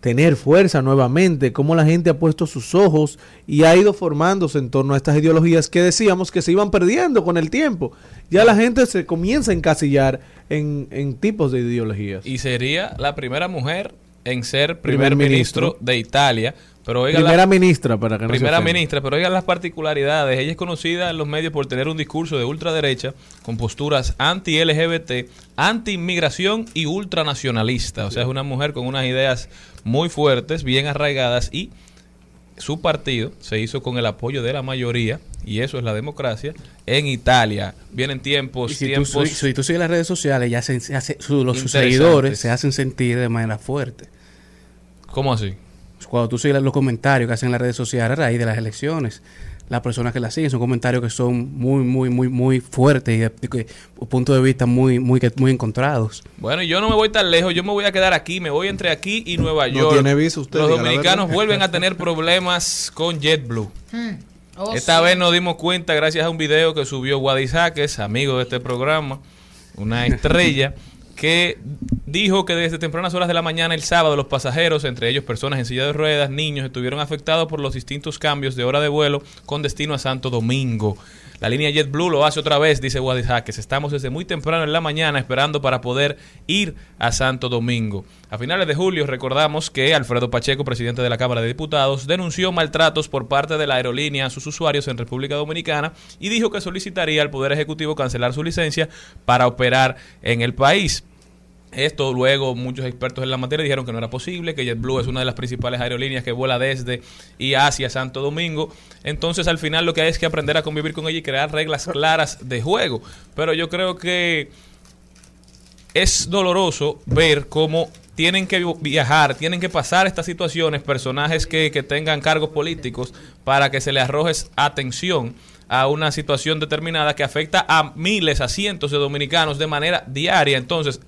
tener fuerza nuevamente, cómo la gente ha puesto sus ojos y ha ido formándose en torno a estas ideologías que decíamos que se iban perdiendo con el tiempo. Ya la gente se comienza a encasillar en, en tipos de ideologías. Y sería la primera mujer en ser Primer primer, ministro, ministro. de Italia. Pero oiga la- Primera ministra, para que no primera ministra, pero oigan las particularidades. Ella es conocida en los medios por tener un discurso de ultraderecha con posturas anti-LGBT, anti-inmigración y ultranacionalista. O sea, es una mujer con unas ideas muy fuertes, bien arraigadas y su partido se hizo con el apoyo de la mayoría y eso es la democracia en Italia. Vienen tiempos, Y si tú, tiempos si- si tú sigues las redes sociales, ya se, se hace- su- los sus seguidores se hacen sentir de manera fuerte. ¿Cómo así? Cuando tú sigues los comentarios que hacen en las redes sociales a raíz de las elecciones, las personas que las siguen son comentarios que son muy, muy, muy, muy fuertes y de, de- de puntos de vista muy, muy, muy encontrados. Bueno, y yo no me voy tan lejos, yo me voy a quedar aquí, me voy entre aquí y Nueva No York. tiene visa usted, Los la dominicanos vuelven a tener problemas con JetBlue. Oh, Esta sí. vez nos dimos cuenta gracias a un video que subió Wadi Jaques, amigo de este programa, una estrella, que dijo que desde tempranas horas de la mañana el sábado los pasajeros, entre ellos personas en silla de ruedas, niños, estuvieron afectados por los distintos cambios de hora de vuelo con destino a Santo Domingo. La línea JetBlue lo hace otra vez, dice Wadi. Estamos desde muy temprano en la mañana esperando para poder ir a Santo Domingo. A finales de julio recordamos que Alfredo Pacheco, presidente de la Cámara de Diputados, denunció maltratos por parte de la aerolínea a sus usuarios en República Dominicana y dijo que solicitaría al Poder Ejecutivo cancelar su licencia para operar en el país. Esto luego muchos expertos en la materia dijeron que no era posible, que JetBlue es una de las principales aerolíneas que vuela desde y hacia Santo Domingo. Entonces al final lo que hay es que aprender a convivir con ella y crear reglas claras de juego. Pero yo creo que es doloroso ver cómo tienen que viajar, tienen que pasar estas situaciones personajes que, que tengan cargos políticos para que se le arroje atención a una situación determinada que afecta a miles, a cientos de dominicanos de manera diaria. Entonces,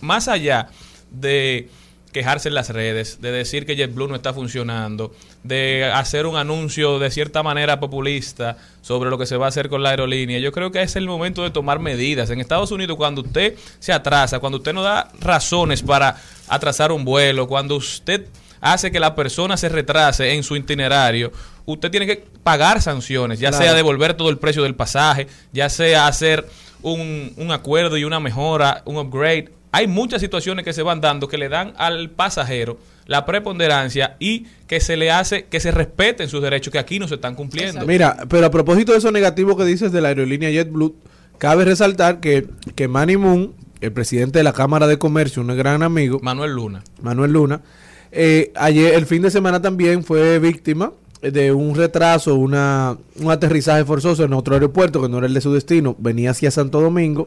más allá de quejarse en las redes, de decir que JetBlue no está funcionando, de hacer un anuncio de cierta manera populista sobre lo que se va a hacer con la aerolínea. Yo creo que es el momento de tomar medidas. En Estados Unidos, cuando usted se atrasa, cuando usted no da razones para atrasar un vuelo, cuando usted hace que la persona se retrase en su itinerario, usted tiene que pagar sanciones, ya Claro. sea devolver todo el precio del pasaje, ya sea hacer un, un acuerdo y una mejora, un upgrade. Hay muchas situaciones que se van dando que le dan al pasajero la preponderancia y que se le hace que se respeten sus derechos que aquí no se están cumpliendo. Mira, pero a propósito de eso negativo que dices de la aerolínea JetBlue, cabe resaltar que, que Manny Moon, el presidente de la Cámara de Comercio, un gran amigo, Manuel Luna. Manuel Luna, eh, ayer, el fin de semana también fue víctima de un retraso, una, un aterrizaje forzoso en otro aeropuerto que no era el de su destino, venía hacia Santo Domingo,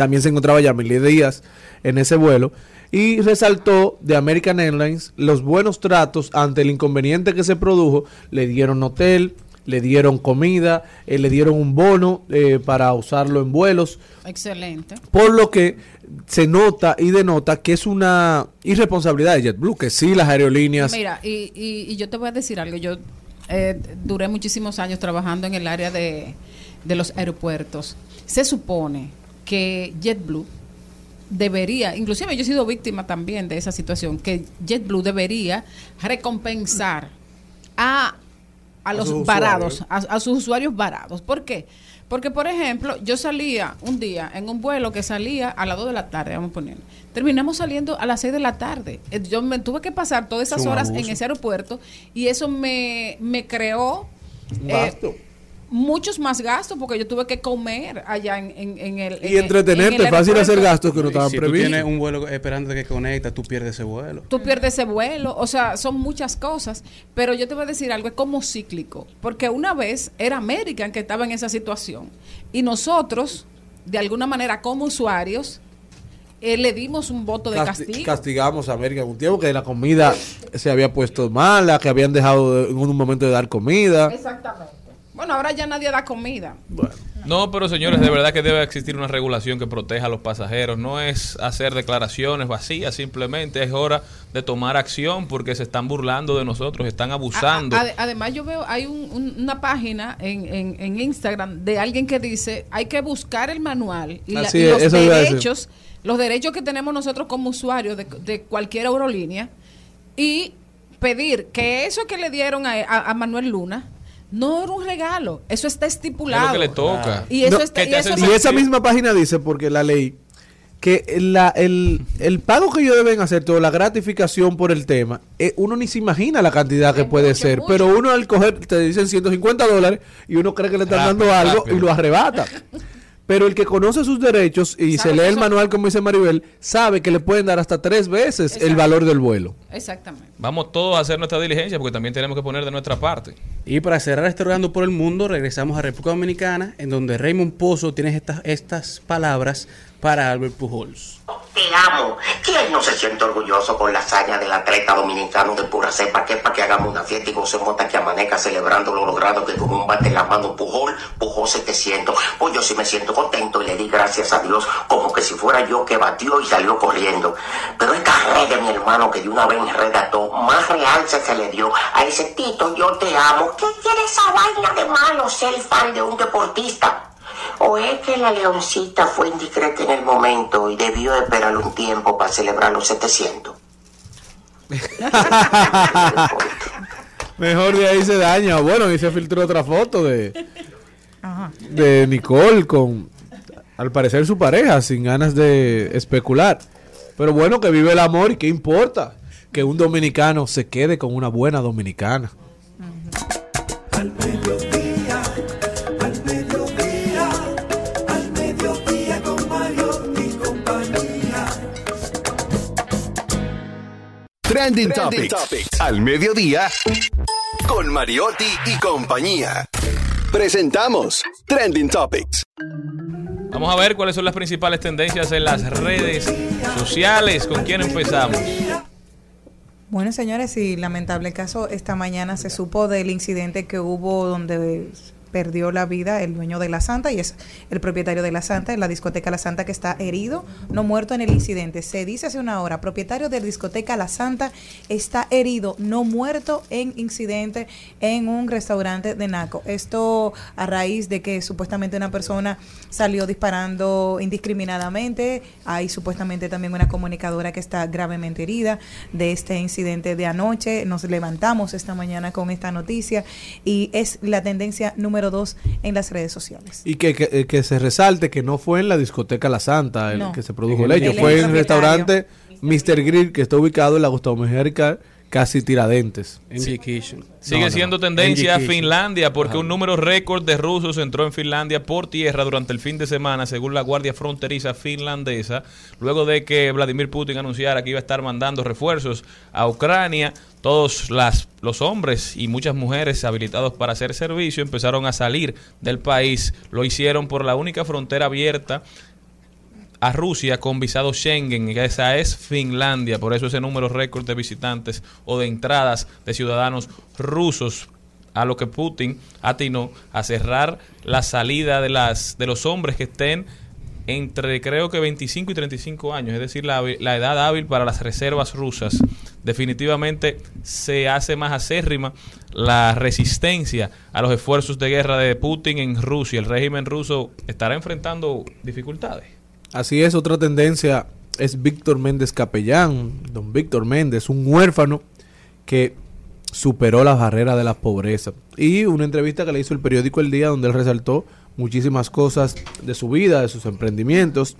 también se encontraba Yamile Díaz en ese vuelo y resaltó de American Airlines los buenos tratos ante el inconveniente que se produjo, le dieron hotel, le dieron comida, eh, le dieron un bono eh, para usarlo en vuelos, Excelente. por lo que se nota y denota que es una irresponsabilidad de JetBlue, que sí las aerolíneas... Mira, y, y, y yo te voy a decir algo. Yo eh, duré muchísimos años trabajando en el área de, de los aeropuertos. Se supone que JetBlue debería, inclusive yo he sido víctima también de esa situación, que JetBlue debería recompensar a, a, los sus varados, a, a sus usuarios varados. ¿Por qué? Porque, por ejemplo, yo salía un día en un vuelo que salía a las 2 de la tarde, vamos a poner. Terminamos saliendo a las 6 de la tarde. Eh, Yo me tuve que pasar todas esas Es un horas en ese aeropuerto y eso me, me creó Un eh, gasto. Muchos más gastos porque yo tuve que comer allá en, en- en el... y entretenerte, en el fácil hacer gastos que no estaban si tú previstos. tienes un vuelo esperando que conecta, tú pierdes ese vuelo. Tú pierdes ese vuelo, o sea, son muchas cosas, pero yo te voy a decir algo, es como cíclico, porque una vez era American que estaba en esa situación y nosotros, de alguna manera como usuarios, eh, le dimos un voto de Casti- castigo. Castigamos a América un tiempo que la comida se había puesto mala, que habían dejado de- en un momento de dar comida. Exactamente. Bueno, ahora ya nadie da comida. Bueno, No, pero señores, de verdad que debe existir una regulación que proteja a los pasajeros. No es hacer declaraciones vacías, simplemente es hora de tomar acción porque se están burlando de nosotros, están abusando. A- a- además, yo veo, hay un- un- una página en, en- en Instagram de alguien que dice, hay que buscar el manual y, la- Así y es, los derechos, los derechos que tenemos nosotros como usuarios de, de cualquier aerolínea y pedir que eso que le dieron a, a- a Manuel Luna no era un regalo, eso está es estipulado. lo que le toca. Y eso No, está, que y eso esa misma página dice, porque la ley, que la- el, el pago que ellos deben hacer, toda la gratificación por el tema, eh, uno ni se imagina la cantidad que Es puede mucho, ser, mucho. pero uno al coger te dicen 150 dólares y uno cree que le están Rápido, dando algo rápido. y lo arrebata. Pero el que conoce sus derechos y se lee el manual, como dice Maribel, sabe que le pueden dar hasta tres veces el valor del vuelo. Exactamente. Vamos todos a hacer nuestra diligencia porque también tenemos que poner de nuestra parte. Y para cerrar este Rogando por el Mundo, regresamos a República Dominicana, en donde Raymond Pozo tiene estas, estas palabras para Albert Pujols. Te amo. ¿Quién no se siente orgulloso con la hazaña del atleta dominicano de pura cepa? Que es para que hagamos una fiesta y gocemos hasta que amanezca celebrando lo logrado que con un bate en la mano Pujol, Pujol 700. Pues yo sí me siento contento y le di gracias a Dios como que si fuera yo que batió y salió corriendo. Pero esta red de mi hermano que de una vez redactó, más realce se le dio a ese Tito, yo te amo. ¿Qué tiene esa vaina de malo ser fan de un deportista? ¿O es que la leoncita fue indiscreta en el momento y debió esperar un tiempo para celebrar los 700? Mejor de ahí se daña. Bueno, y se filtró otra foto de, de Nicole con, al parecer, su pareja, sin ganas de especular. Pero bueno, que vive el amor y qué importa que un dominicano se quede con una buena dominicana. Al Trending, Topics. Al mediodía. Con Mariotti y compañía. Presentamos Trending Topics. Vamos a ver cuáles son las principales tendencias en las redes sociales. ¿Con quién empezamos? Bueno, señores, y lamentable caso, esta mañana se supo del incidente que hubo donde perdió la vida el dueño de la Santa y es el propietario de la Santa, en la discoteca La Santa, que está herido, no muerto en el incidente. Se dice hace una hora, propietario de la discoteca La Santa está herido, no muerto en incidente en un restaurante de Naco. Esto a raíz de que supuestamente una persona salió disparando indiscriminadamente. Hay supuestamente también una comunicadora que está gravemente herida de este incidente de anoche. Nos levantamos esta mañana con esta noticia y es la tendencia número dos en las redes sociales. Y que, que, eh, que se resalte que no fue en la discoteca La Santa el No. que se produjo el hecho, fue en el restaurante Mr. Grill que está ubicado en la Gustavo Mejía casi Tiradentes. Sigue No, siendo no. tendencia Kitchen. Finlandia porque Ajá. un número récord de rusos entró en Finlandia por tierra durante el fin de semana, según la Guardia Fronteriza finlandesa, luego de que Vladimir Putin anunciara que iba a estar mandando refuerzos a Ucrania. Todos las, los hombres y muchas mujeres habilitados para hacer servicio empezaron a salir del país. Lo hicieron por la única frontera abierta a Rusia con visado Schengen, y esa es Finlandia, por eso ese número récord de visitantes o de entradas de ciudadanos rusos a lo que Putin atinó a cerrar la salida de las de los hombres que estén entre creo que 25 y 35 años, es decir, la, la edad hábil para las reservas rusas. Definitivamente se hace más acérrima la resistencia a los esfuerzos de guerra de Putin en Rusia. El régimen ruso estará enfrentando dificultades. Así es, otra tendencia es Víctor Méndez Capellán, don Víctor Méndez, un huérfano que superó la barrera de la pobreza. Y una entrevista que le hizo el periódico El Día donde él resaltó muchísimas cosas de su vida, de sus emprendimientos.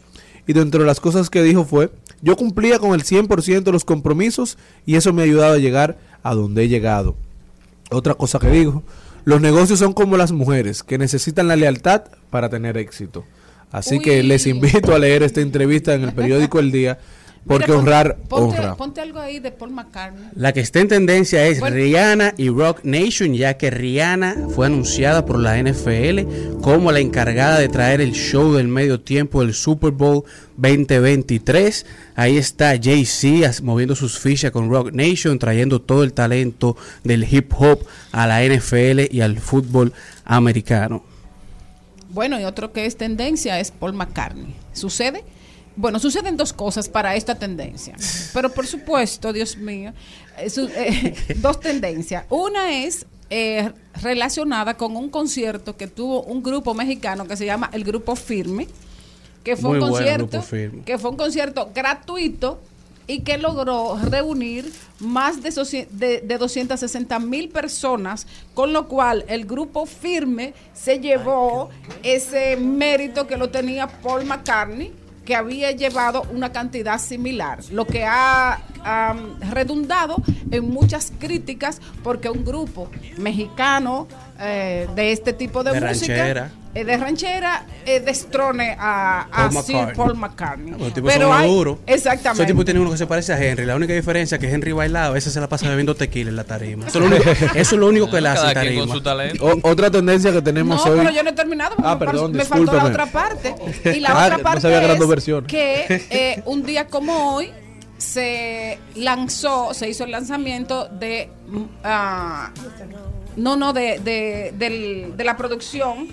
Y dentro de las cosas que dijo fue, yo cumplía con el 100% de los compromisos y eso me ha ayudado a llegar a donde he llegado. Otra cosa que dijo, los negocios son como las mujeres, que necesitan la lealtad para tener éxito. Así que les invito a leer esta entrevista en el periódico El Día, porque Mira, ponte- honrar ponte, honra. Ponte algo ahí de Paul McCartney. La que está en tendencia es Bueno. Rihanna y Rock Nation, ya que Rihanna fue anunciada por la NFL como la encargada de traer el show del medio tiempo del Super Bowl 2023. Ahí está Jay-Z moviendo sus fichas con Rock Nation, trayendo todo el talento del hip hop a la NFL y al fútbol americano. Bueno, y otro que es tendencia es Paul McCartney. ¿Sucede? Bueno, suceden dos cosas para esta tendencia. Pero por supuesto, Dios mío, eh, su- eh, dos tendencias. Una es eh, relacionada con un concierto que tuvo un grupo mexicano que se llama el Grupo Firme, que fue Muy un concierto, Grupo Firme. que fue un concierto gratuito y que logró reunir más de, soci- de, de 260 mil personas, con lo cual el grupo firme se llevó ese mérito que lo tenía Paul McCartney, que había llevado una cantidad similar, lo que ha redundado en muchas críticas porque un grupo mexicano eh, de este tipo de, De música ranchera. eh, de ranchera eh, destrone a, a Paul Sir McCartney. Paul McCartney. Los tipos son unos duros. Exactamente. Ese tipo tiene uno que se parece a Henry. La única diferencia es que Henry bailado, ese se la pasa bebiendo tequila en la tarima. Eso es lo único, eso es lo único que le hace quien con tarima. su talento. O- otra tendencia que tenemos No, hoy. pero yo no he terminado porque Ah, me, perdón, me faltó la otra parte. Y la Ah, otra no parte es que eh, un día como hoy se lanzó, se hizo el lanzamiento de... ah, no, no, de, de, del- de la producción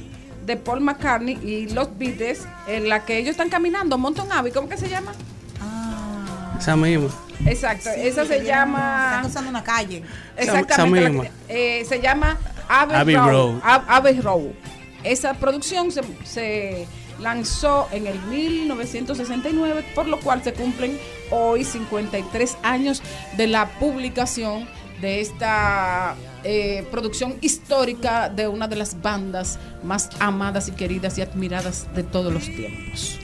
de Paul McCartney y los Beatles en la que ellos están caminando, Mountain Abbey, ¿cómo que se llama? Esa misma. Exacto, esa se llama... Están usando una calle. Exactamente. esa que- misma. eh, se llama Abbey, Abbey Road. Road. Abbey Road. Esa producción se, se lanzó en el 1969, por lo cual se cumplen hoy 53 años de la publicación de esta eh, producción histórica de una de las bandas más amadas y queridas y admiradas de todos los tiempos.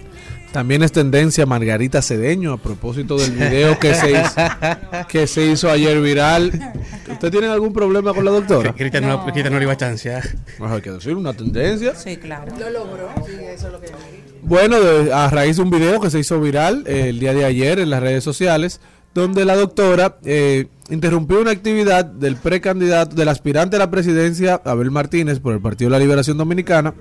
También es tendencia Margarita Cedeño a propósito del video que se hizo, que se hizo ayer viral. ¿Usted tiene algún problema con la doctora? Cristian no, Cristian no le iba a chancear. Hay que decir una tendencia. Sí, claro. Lo logró. Bueno, de- a raíz de un video que se hizo viral eh, el día de ayer en las redes sociales, donde la doctora eh, interrumpió una actividad del precandidato, del aspirante a la presidencia, Abel Martínez, por el Partido de la Liberación Dominicana,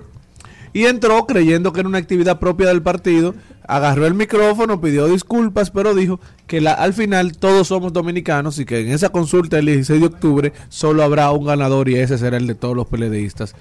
y entró creyendo que era una actividad propia del partido, agarró el micrófono, pidió disculpas, pero dijo que la- al final todos somos dominicanos y que en esa consulta el 16 de octubre solo habrá un ganador y ese será el de todos los PLDistas.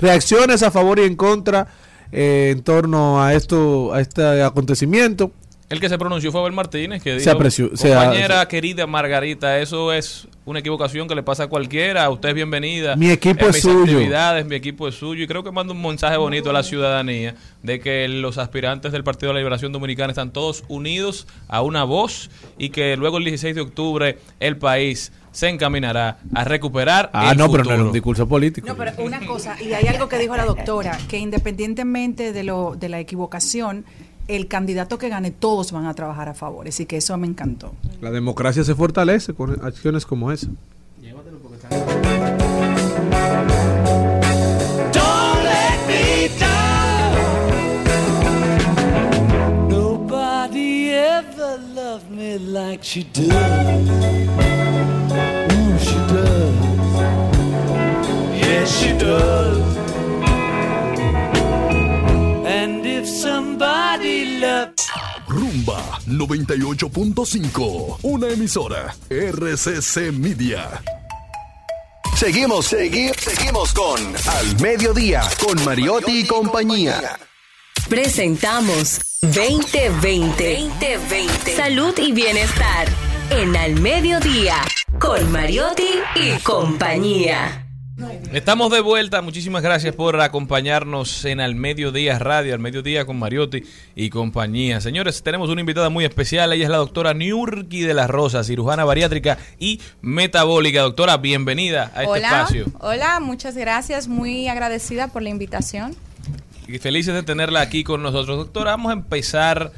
Reacciones a favor y en contra eh, en torno a esto, a este acontecimiento. El que se pronunció fue Abel Martínez, que Se dijo, apreció- se- compañera querida Margarita, eso es una equivocación que le pasa a cualquiera, usted es bienvenida. Mi equipo en es mis suyo. actividades, mi equipo es suyo, y creo que manda un mensaje bonito a la ciudadanía de que los aspirantes del Partido de la Liberación Dominicana están todos unidos a una voz y que luego el 16 de octubre el país se encaminará a recuperar Ah, el no, pero no era futuro. un discurso político. No, pero una cosa, y hay algo que dijo la doctora, que independientemente de, lo, de la equivocación, el candidato que gane, todos van a trabajar a favor. Así que eso me encantó. La democracia se fortalece con acciones como esa. Don't let me down. Nobody ever loved me like she does. She does. Yes, she does. If somebody loves Rumba 98.5, una emisora RCC Media. Seguimos, seguimos, seguimos con Al Mediodía, con Mariotti y compañía. Presentamos 2020. 2020. Salud y bienestar. En Al Mediodía. Con Mariotti y compañía. Estamos de vuelta. Muchísimas gracias por acompañarnos en Al Mediodía Radio, Al Mediodía con Mariotti y compañía. Señores, tenemos una invitada muy especial. Ella es la doctora Niurki de las Rosas, cirujana bariátrica y metabólica. Doctora, bienvenida a este espacio. hola, muchas gracias, muy agradecida por la invitación. Y felices de tenerla aquí con nosotros. Doctora, vamos a empezar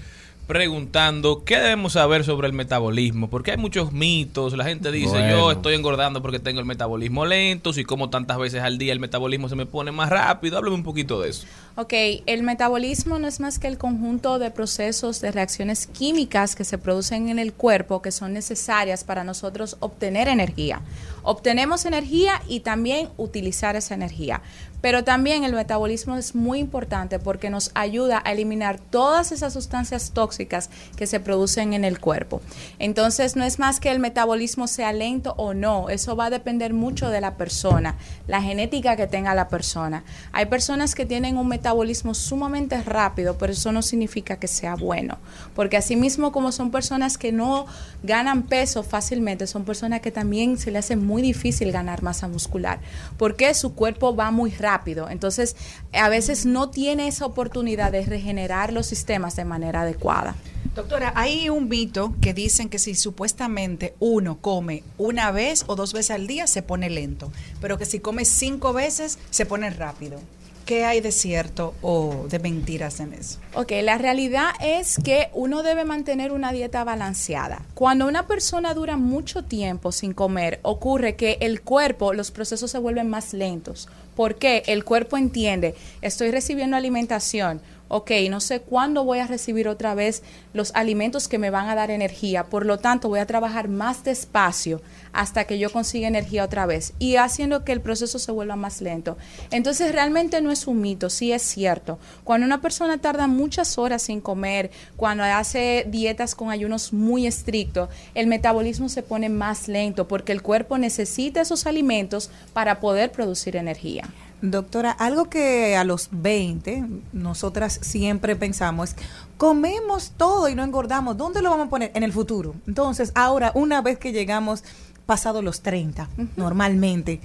preguntando qué debemos saber sobre el metabolismo, porque hay muchos mitos, la gente dice Bueno. yo estoy engordando porque tengo el metabolismo lento, si como tantas veces al día el metabolismo se me pone más rápido, háblame un poquito de eso. Ok, el metabolismo no es más que el conjunto de procesos de reacciones químicas que se producen en el cuerpo que son necesarias para nosotros obtener energía. Obtenemos energía y también utilizar esa energía. Pero también el metabolismo es muy importante porque nos ayuda a eliminar todas esas sustancias tóxicas que se producen en el cuerpo. Entonces no es más que el metabolismo sea lento o no, eso va a depender mucho de la persona, la genética que tenga la persona. Hay personas que tienen un metabolismo sumamente rápido, pero eso no significa que sea bueno, porque asimismo como son personas que no ganan peso fácilmente, son personas que también se le hace muy difícil ganar masa muscular, porque su cuerpo va muy rápido, entonces a veces no tiene esa oportunidad de regenerar los sistemas de manera adecuada. Doctora, hay un mito que dicen que si supuestamente uno come una vez o dos veces al día se pone lento, pero que si come cinco veces se pone rápido. ¿qué hay de cierto o de mentiras en eso? Ok, la realidad es que uno debe mantener una dieta balanceada. Cuando una persona dura mucho tiempo sin comer, ocurre que el cuerpo, los procesos se vuelven más lentos. Porque El cuerpo entiende, estoy recibiendo alimentación, ok, no sé cuándo voy a recibir otra vez los alimentos que me van a dar energía, por lo tanto voy a trabajar más despacio hasta que yo consiga energía otra vez y haciendo que el proceso se vuelva más lento. Entonces realmente no es un mito, sí es cierto. Cuando una persona tarda muchas horas sin comer, cuando hace dietas con ayunos muy estrictos, el metabolismo se pone más lento porque el cuerpo necesita esos alimentos para poder producir energía. Doctora, algo que a los 20 nosotras siempre pensamos es, comemos todo y no engordamos, ¿dónde lo vamos a poner? En el futuro. Entonces, ahora, una vez que llegamos pasado los 30, normalmente,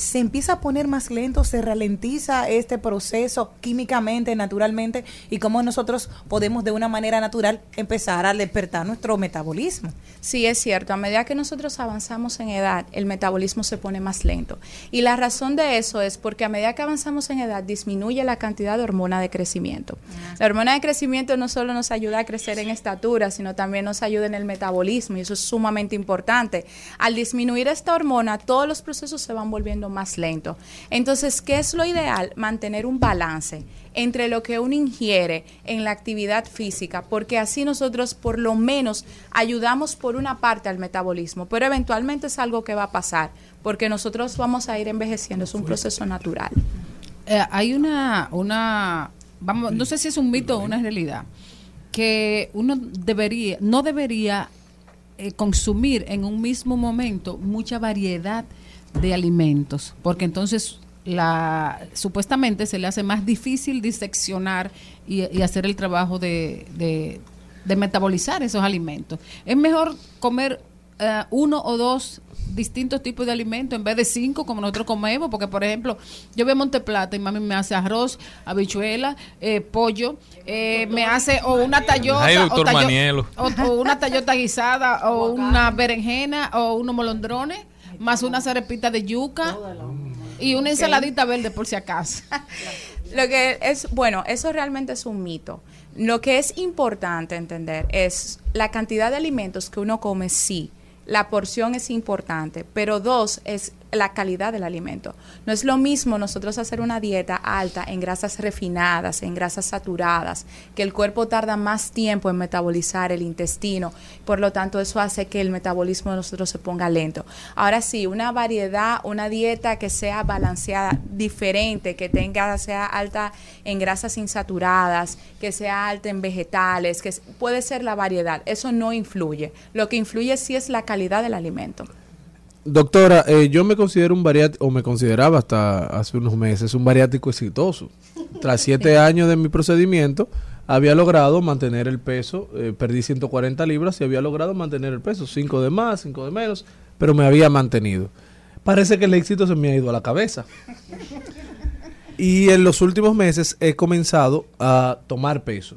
se empieza a poner más lento, se ralentiza este proceso químicamente, naturalmente, y cómo nosotros podemos de una manera natural empezar a despertar nuestro metabolismo. Sí, es cierto. A medida que nosotros avanzamos en edad, el metabolismo se pone más lento. Y la razón de eso es porque a medida que avanzamos en edad, disminuye la cantidad de hormona de crecimiento. La hormona de crecimiento no solo nos ayuda a crecer en estatura, sino también nos ayuda en el metabolismo, y eso es sumamente importante. Al disminuir esta hormona, todos los procesos se van volviendo más lento. Entonces, ¿qué es lo ideal? Mantener un balance entre lo que uno ingiere en la actividad física, porque así nosotros por lo menos ayudamos por una parte al metabolismo, pero eventualmente es algo que va a pasar, porque nosotros vamos a ir envejeciendo, es un proceso natural. Eh, hay una, una, vamos, no sé si es un mito o una realidad, que uno debería, no debería eh, consumir en un mismo momento mucha variedad de alimentos, porque entonces la supuestamente se le hace más difícil diseccionar y, y hacer el trabajo de, de, de metabolizar esos alimentos. Es mejor comer eh, uno o dos distintos tipos de alimentos en vez de cinco como nosotros comemos, porque por ejemplo, yo voy a Monteplata y mami me hace arroz, habichuela, eh, pollo, eh, me hace o una tallota, Ay, o, doctor tallo- Manielo. o- o una tallota guisada, o una berenjena, o unos molondrones, más una zarepita de yuca y una ensaladita verde por si acaso. Lo que es, bueno, eso realmente es un mito. Lo que es importante entender es la cantidad de alimentos que uno come, sí. La porción es importante, pero dos es la calidad del alimento. No es lo mismo nosotros hacer una dieta alta en grasas refinadas, en grasas saturadas, que el cuerpo tarda más tiempo en metabolizar el intestino, por lo tanto eso hace que el metabolismo de nosotros se ponga lento. Ahora sí, una variedad, una dieta que sea balanceada, diferente, que tenga, sea alta en grasas insaturadas, que sea alta en vegetales, que puede ser la variedad, eso no influye. Lo que influye sí es la calidad del alimento. Doctora, eh, yo me considero un bariátrico, o me consideraba hasta hace unos meses, un bariátrico exitoso. Tras siete años de mi procedimiento, había logrado mantener el peso, eh, perdí 140 libras y había logrado mantener el peso, 5 de más, 5 de menos, pero me había mantenido. Parece que el éxito se me ha ido a la cabeza. Y en los últimos meses he comenzado a tomar peso.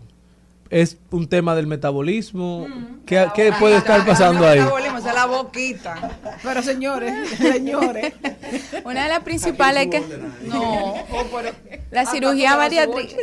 Es un tema del metabolismo. ¿Qué, qué puede estar pasando ahí? Metabolismo, es la boquita. Pero señores, señores. Una de las principales que no, la cirugía bariátrica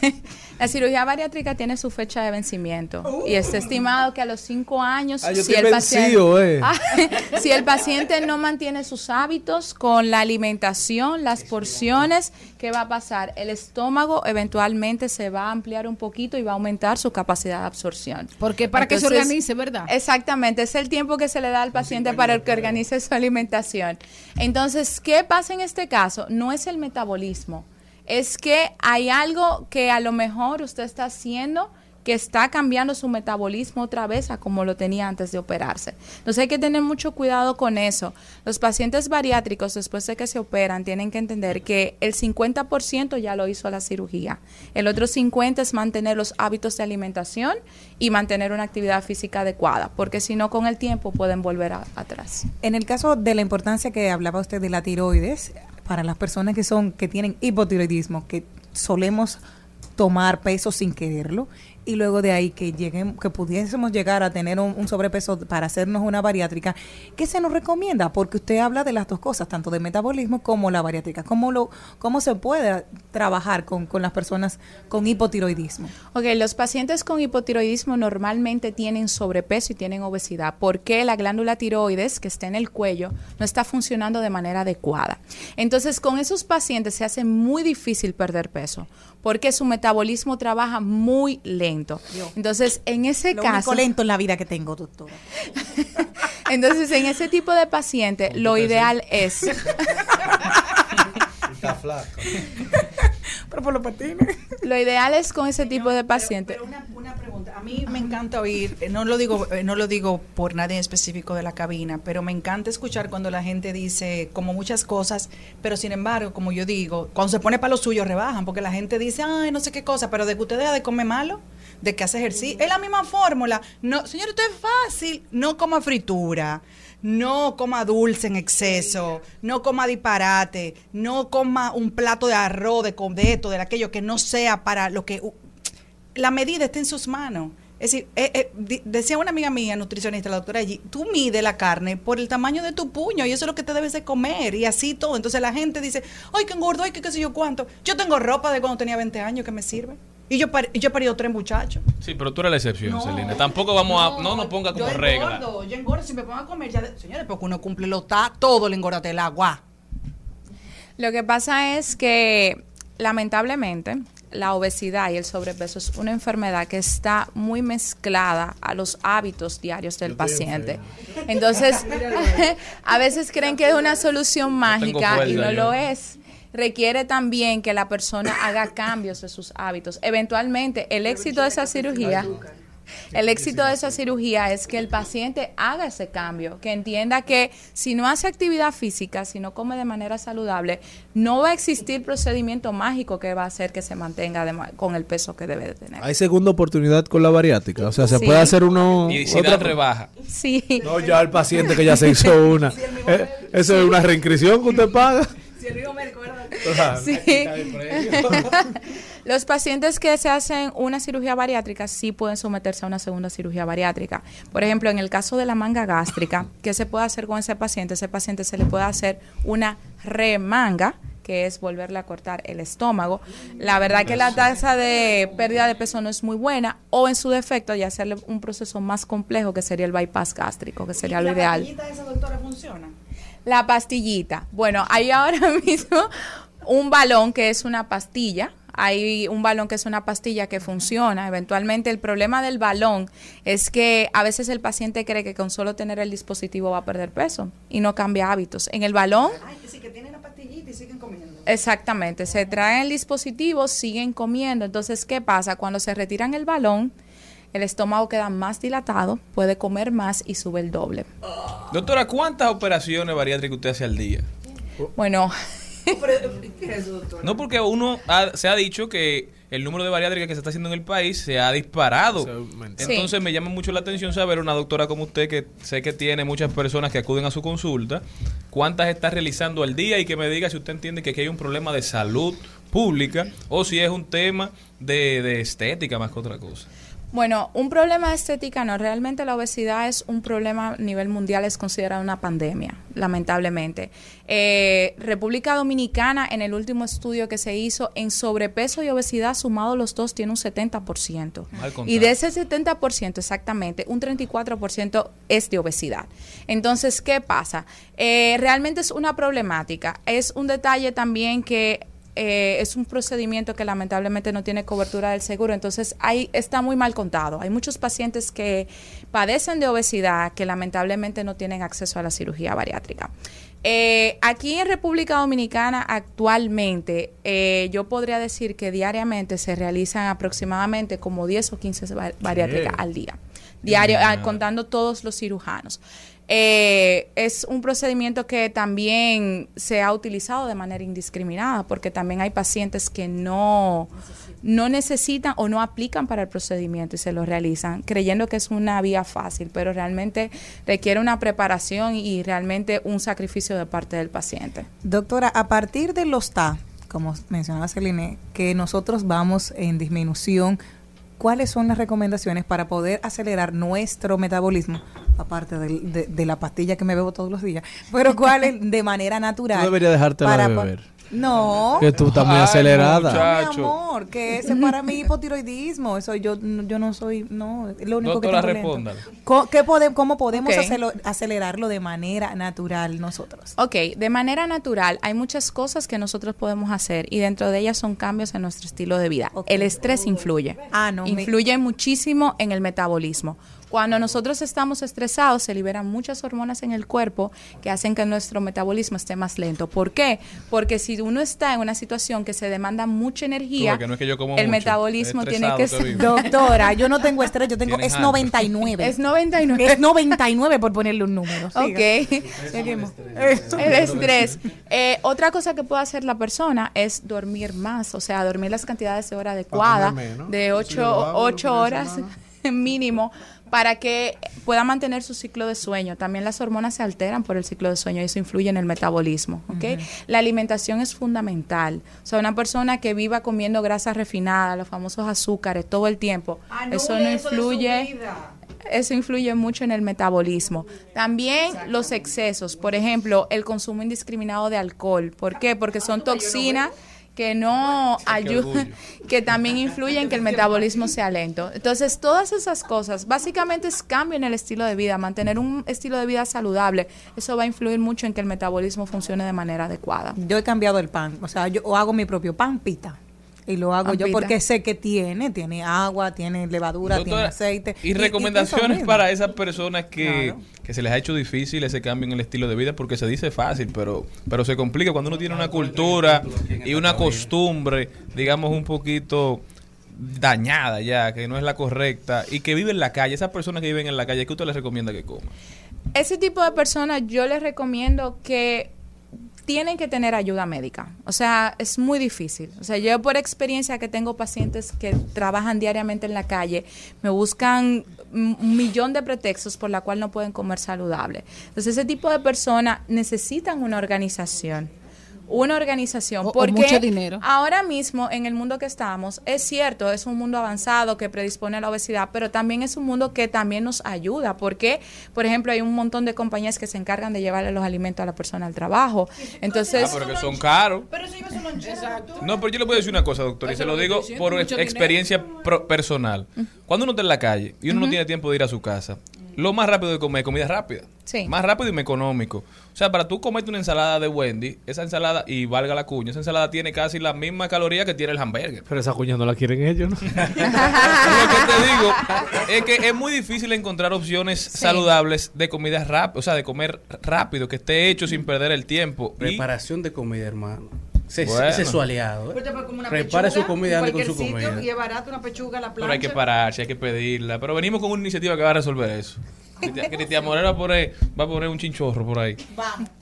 la cirugía bariátrica tiene su fecha de vencimiento y está estimado que a los cinco años Ah, yo si estoy el vencido, paciente eh. Ah, si el paciente no mantiene sus hábitos con la alimentación, las porciones, ¿qué va a pasar? El estómago eventualmente se va a ampliar un poquito y va a aumentar su capacidad de absorción. Porque para que se organice, ¿verdad? Exactamente, es el tiempo que se le da al paciente para que organice su alimentación. Entonces, ¿qué pasa en este caso? No es el metabolismo, es que hay algo que a lo mejor usted está haciendo que está cambiando su metabolismo otra vez a como lo tenía antes de operarse. Entonces hay que tener mucho cuidado con eso. Los pacientes bariátricos después de que se operan tienen que entender que el 50% ya lo hizo la cirugía. El otro 50% es mantener los hábitos de alimentación y mantener una actividad física adecuada, porque si no con el tiempo pueden volver atrás. En el caso de la importancia que hablaba usted de la tiroides, para las personas que son que tienen hipotiroidismo, que solemos tomar peso sin quererlo y luego de ahí que lleguen, que pudiésemos llegar a tener un, sobrepeso para hacernos una bariátrica, ¿qué se nos recomienda? Porque usted habla de las dos cosas, tanto de metabolismo como la bariátrica. ¿Cómo, lo, cómo se puede trabajar con, con las personas con hipotiroidismo? Ok, los pacientes con hipotiroidismo normalmente tienen sobrepeso y tienen obesidad porque la glándula tiroides que está en el cuello no está funcionando de manera adecuada. Entonces, con esos pacientes se hace muy difícil perder peso porque su metabolismo trabaja muy lento. Entonces, en ese Lo caso... único lento en la vida que tengo, doctora. Entonces, en ese tipo de paciente, lo ideal es... Está flaco. Pero por los patines. Lo ideal es con ese tipo de paciente. una, una pregunta. A mí me encanta oír, eh, no lo digo, eh, no lo digo por nadie en específico de la cabina, pero me encanta escuchar cuando la gente dice como muchas cosas, pero sin embargo, como yo digo, cuando se pone para lo suyo rebajan, porque la gente dice, ay, no sé qué cosa, pero de que usted deja de comer malo, de que hace ejercicio, es la misma fórmula. No, señor, esto es fácil, no coma fritura. No coma dulce en exceso, no coma disparate, no coma un plato de arroz, de, co- de aquello que no sea para lo que la medida está en sus manos. Es decir, eh, eh, decía una amiga mía, nutricionista, la doctora allí, tú mide la carne por el tamaño de tu puño y eso es lo que te debes de comer y así todo. Entonces la gente dice, ay, que engordo, ay, que qué sé yo cuánto. Yo tengo ropa de cuando tenía 20 años que me sirve. Y yo, par- y yo he parido tres muchachos. Sí, pero tú eres la excepción, No. Celina. Tampoco vamos a. No nos ponga como yo regla. engordo, yo engordo, si me pongo a comer ya, de- señores, porque uno cumple lo está, todo le engorda el agua. Lo que pasa es que lamentablemente la obesidad y el sobrepeso es una enfermedad que está muy mezclada a los hábitos diarios del paciente. Entonces, a veces creen que es una solución mágica y no yo. lo es. Requiere también que la persona haga cambios de sus hábitos. Eventualmente, el éxito de esa cirugía el éxito de esa cirugía es que el paciente haga ese cambio, que entienda que si no hace actividad física, si no come de manera saludable, no va a existir procedimiento mágico que va a hacer que se mantenga de con el peso que debe de tener. Hay segunda oportunidad con la bariátrica. O sea, se Sí. puede hacer uno. Y si otra- rebaja. Sí. No, ya el paciente que ya se hizo una. Eh, eso es una reinscripción que usted paga. Sí. Los pacientes que se hacen una cirugía bariátrica sí pueden someterse a una segunda cirugía bariátrica. Por ejemplo, en el caso de la manga gástrica, ¿qué se puede hacer con ese paciente? Ese paciente se le puede hacer una remanga que es volverle a cortar el estómago. La verdad que la tasa de pérdida de peso no es muy buena o en su defecto ya hacerle un proceso más complejo que sería el bypass gástrico, que sería lo ¿La ideal. esa doctora funciona? La pastillita. Bueno, hay ahora mismo un balón que es una pastilla. Hay un balón que es una pastilla que funciona. Eventualmente el problema del balón es que a veces el paciente cree que con solo tener el dispositivo va a perder peso y no cambia hábitos. En el balón Ay, que sí, que tienen la pastillita y siguen comiendo. Exactamente, se traen el dispositivo, siguen comiendo. Entonces, ¿qué pasa? Cuando se retiran el balón, el estómago queda más dilatado, puede comer más y sube el doble. Doctora, ¿cuántas operaciones bariátricas usted hace al día? Bueno, ¿Qué es eso, doctora? No, porque uno ha- se ha dicho que el número de bariátricas que se está haciendo en el país se ha disparado. Entonces me llama mucho la atención saber una doctora como usted que sé que tiene muchas personas que acuden a su consulta, cuántas está realizando al día y que me diga si usted entiende que aquí hay un problema de salud pública o si es un tema de, de estética más que otra cosa. Bueno, un problema de estética no, realmente la obesidad es un problema a nivel mundial, es considerada una pandemia, lamentablemente. Eh, República Dominicana, en el último estudio que se hizo, en sobrepeso y obesidad sumado los dos, tiene un 70%. Mal contado. Y de ese 70%, exactamente, un 34% es de obesidad. Entonces, ¿qué pasa? Eh, realmente es una problemática. Es un detalle también que eh, es un procedimiento que lamentablemente no tiene cobertura del seguro, entonces ahí está muy mal contado. Hay muchos pacientes que padecen de obesidad que lamentablemente no tienen acceso a la cirugía bariátrica. Eh, aquí en República Dominicana actualmente eh, yo podría decir que diariamente se realizan aproximadamente como 10 o 15 ba- bariátricas al día, diario, ah, contando todos los cirujanos. Eh, es un procedimiento que también se ha utilizado de manera indiscriminada porque también hay pacientes que no, no necesitan o no aplican para el procedimiento y se lo realizan creyendo que es una vía fácil, pero realmente requiere una preparación y realmente un sacrificio de parte del paciente. Doctora, a partir de los TA, como mencionaba Celine, que nosotros vamos en disminución, ¿cuáles son las recomendaciones para poder acelerar nuestro metabolismo? Aparte de, de la pastilla que me bebo todos los días, pero cuáles de manera natural. Deberías dejártela para beber. No. Que tú estás muy acelerada. muchacho. Mi amor, que ese es para mí hipotiroidismo. Eso yo, yo no soy, no, es lo único Doctora, que. Co- ¿Qué pode- ¿Cómo podemos Ok. acelo- acelerarlo de manera natural nosotros? Ok, de manera natural hay muchas cosas que nosotros podemos hacer y dentro de ellas son cambios en nuestro estilo de vida. El estrés influye. Ah, no, me- Influye muchísimo en el metabolismo. Cuando nosotros estamos estresados se liberan muchas hormonas en el cuerpo que hacen que nuestro metabolismo esté más lento. ¿Por qué? Porque si uno está en una situación que se demanda mucha energía, Tú, que no es que yo como el mucho, metabolismo tiene que ser... vivo. Doctora, yo no tengo estrés, yo tengo, es algo. 99. Es 99. Es 99 por ponerle un número. Siga. Ok. Seguimos. El estrés. Eh, otra cosa que puede hacer la persona es dormir más, o sea, dormir las cantidades de hora adecuada, comer menos. de Sí, lo 8 hago los ocho fines de horas semana. mínimo, para que pueda mantener su ciclo de sueño. También las hormonas se alteran por el ciclo de sueño y eso influye en el metabolismo. ¿ok? La alimentación es fundamental. O sea, una persona que viva comiendo grasas refinadas, los famosos azúcares todo el tiempo, eso no influye. Eso influye mucho en el metabolismo. También los excesos, por ejemplo, el consumo indiscriminado de alcohol. ¿Por qué? Porque son toxinas que no ayudan, que también influyen en que el metabolismo sea lento. Entonces, todas esas cosas, básicamente es cambio en el estilo de vida, mantener un estilo de vida saludable, eso va a influir mucho en que el metabolismo funcione de manera adecuada. Yo he cambiado el pan, o sea, yo o hago mi propio pan pita. Y lo hago yo porque sé que tiene, tiene agua, tiene levadura, tiene aceite. Y recomendaciones para esas personas que, que se les ha hecho difícil ese cambio en el estilo de vida porque se dice fácil, pero, pero se complica cuando uno tiene una cultura y una costumbre, digamos, un poquito dañada ya, que no es la correcta y que vive en la calle. Esas personas que viven en la calle, ¿qué usted les recomienda que coman? Ese tipo de personas yo les recomiendo que tienen que tener ayuda médica. O sea, es muy difícil. O sea, yo por experiencia que tengo pacientes que trabajan diariamente en la calle, me buscan un millón de pretextos por la cual no pueden comer saludable. Entonces, ese tipo de personas necesitan una organización. Una organización. O- o porque mucho dinero. ahora mismo en el mundo que estamos, es cierto, es un mundo avanzado que predispone a la obesidad, pero también es un mundo que también nos ayuda, porque, por ejemplo, hay un montón de compañías que se encargan de llevarle los alimentos a la persona al trabajo. Entonces, Ah, pero que son caros. Pero si yo Exacto. No, pero yo le voy a decir una cosa, doctor, y se lo digo por experiencia pro- personal. Cuando uno está en la calle y uno no tiene tiempo de ir a su casa, lo más rápido de comer es comida rápida. Sí. Más rápido y más económico. O sea, para tú comerte una ensalada de Wendy, esa ensalada, y valga la cuña, esa ensalada tiene casi la misma caloría que tiene el hamburger. Pero esa cuña no la quieren ellos, ¿no? Lo que te digo es que es muy difícil encontrar opciones saludables de comida rápida, o sea, de comer rápido, que esté hecho sin perder el tiempo. Y- Preparación de comida, hermano. Ese, Bueno. ese es su aliado. ¿eh? Pues una Prepare su comida en ande con su cualquier sitio comida. Y es barato una pechuga a la Pero hay que plancha. pararse, hay que pedirla. Pero venimos con una iniciativa que va a resolver eso. Cristian Moreno va a poner, un chinchorro por ahí.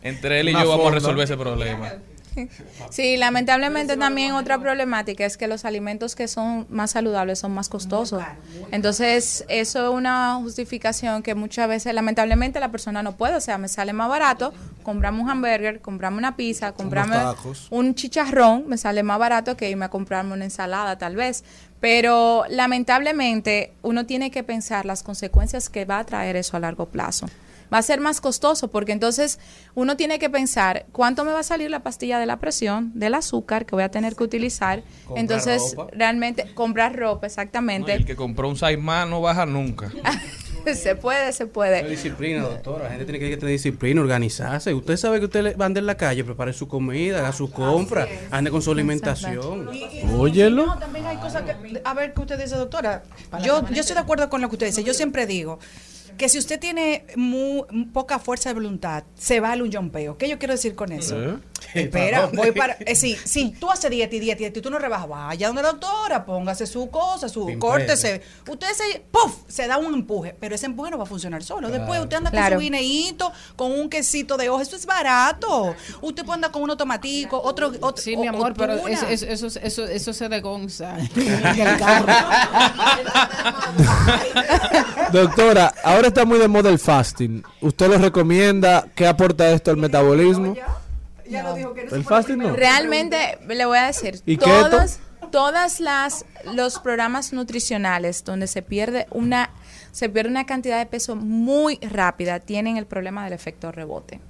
Entre él y Una yo vamos a resolver ese problema. Sí, lamentablemente también otra problemática es que los alimentos que son más saludables son más costosos. Entonces, eso es una justificación que muchas veces, lamentablemente, la persona no puede. O sea, me sale más barato, compramos un hamburger, compramos una pizza, compramos un chicharrón, me sale más barato que irme a comprarme una ensalada, tal vez. Pero lamentablemente, uno tiene que pensar las consecuencias que va a traer eso a largo plazo va a ser más costoso porque entonces uno tiene que pensar cuánto me va a salir la pastilla de la presión, del azúcar que voy a tener que utilizar. Comprar entonces, ropa. realmente comprar ropa, No, exactamente. el que compró un Saimán no baja nunca. se puede, se puede. disciplina, doctora. La gente tiene que tener disciplina, organizarse. Usted sabe que usted le- va a andar en la calle, prepare su comida, haga su compra, ande con su alimentación. Óyelo. No, también hay cosas que. A ver, ¿qué usted dice, doctora? Yo, yo estoy de acuerdo con lo que usted dice. Yo siempre digo que si usted tiene mu- poca fuerza de voluntad, se vale un jumpeo. ¿Qué yo quiero decir con eso? ¿Eh? Espera, voy para. Eh, sí, sí, tú haces dieta y dieta y dieta y tú no rebajas, vaya donde la doctora, póngase su cosa, su córtese. Usted se. ¡Puf! Se da un empuje, pero ese empuje no va a funcionar solo. Después usted anda Claro. con su guineíto, con un quesito de hoja, eso es barato. Usted puede andar con unos tomatico, otro. otro Sí, o- mi amor, pero eso, eso, eso, eso, eso se degonza. Doctora, ahora está muy de moda el fasting. ¿Usted lo recomienda? ¿Qué aporta esto al metabolismo? El fasting no. Realmente le voy a decir, ¿Y todas, todas las los programas nutricionales donde se pierde una se pierde una cantidad de peso muy rápida tienen el problema del efecto rebote.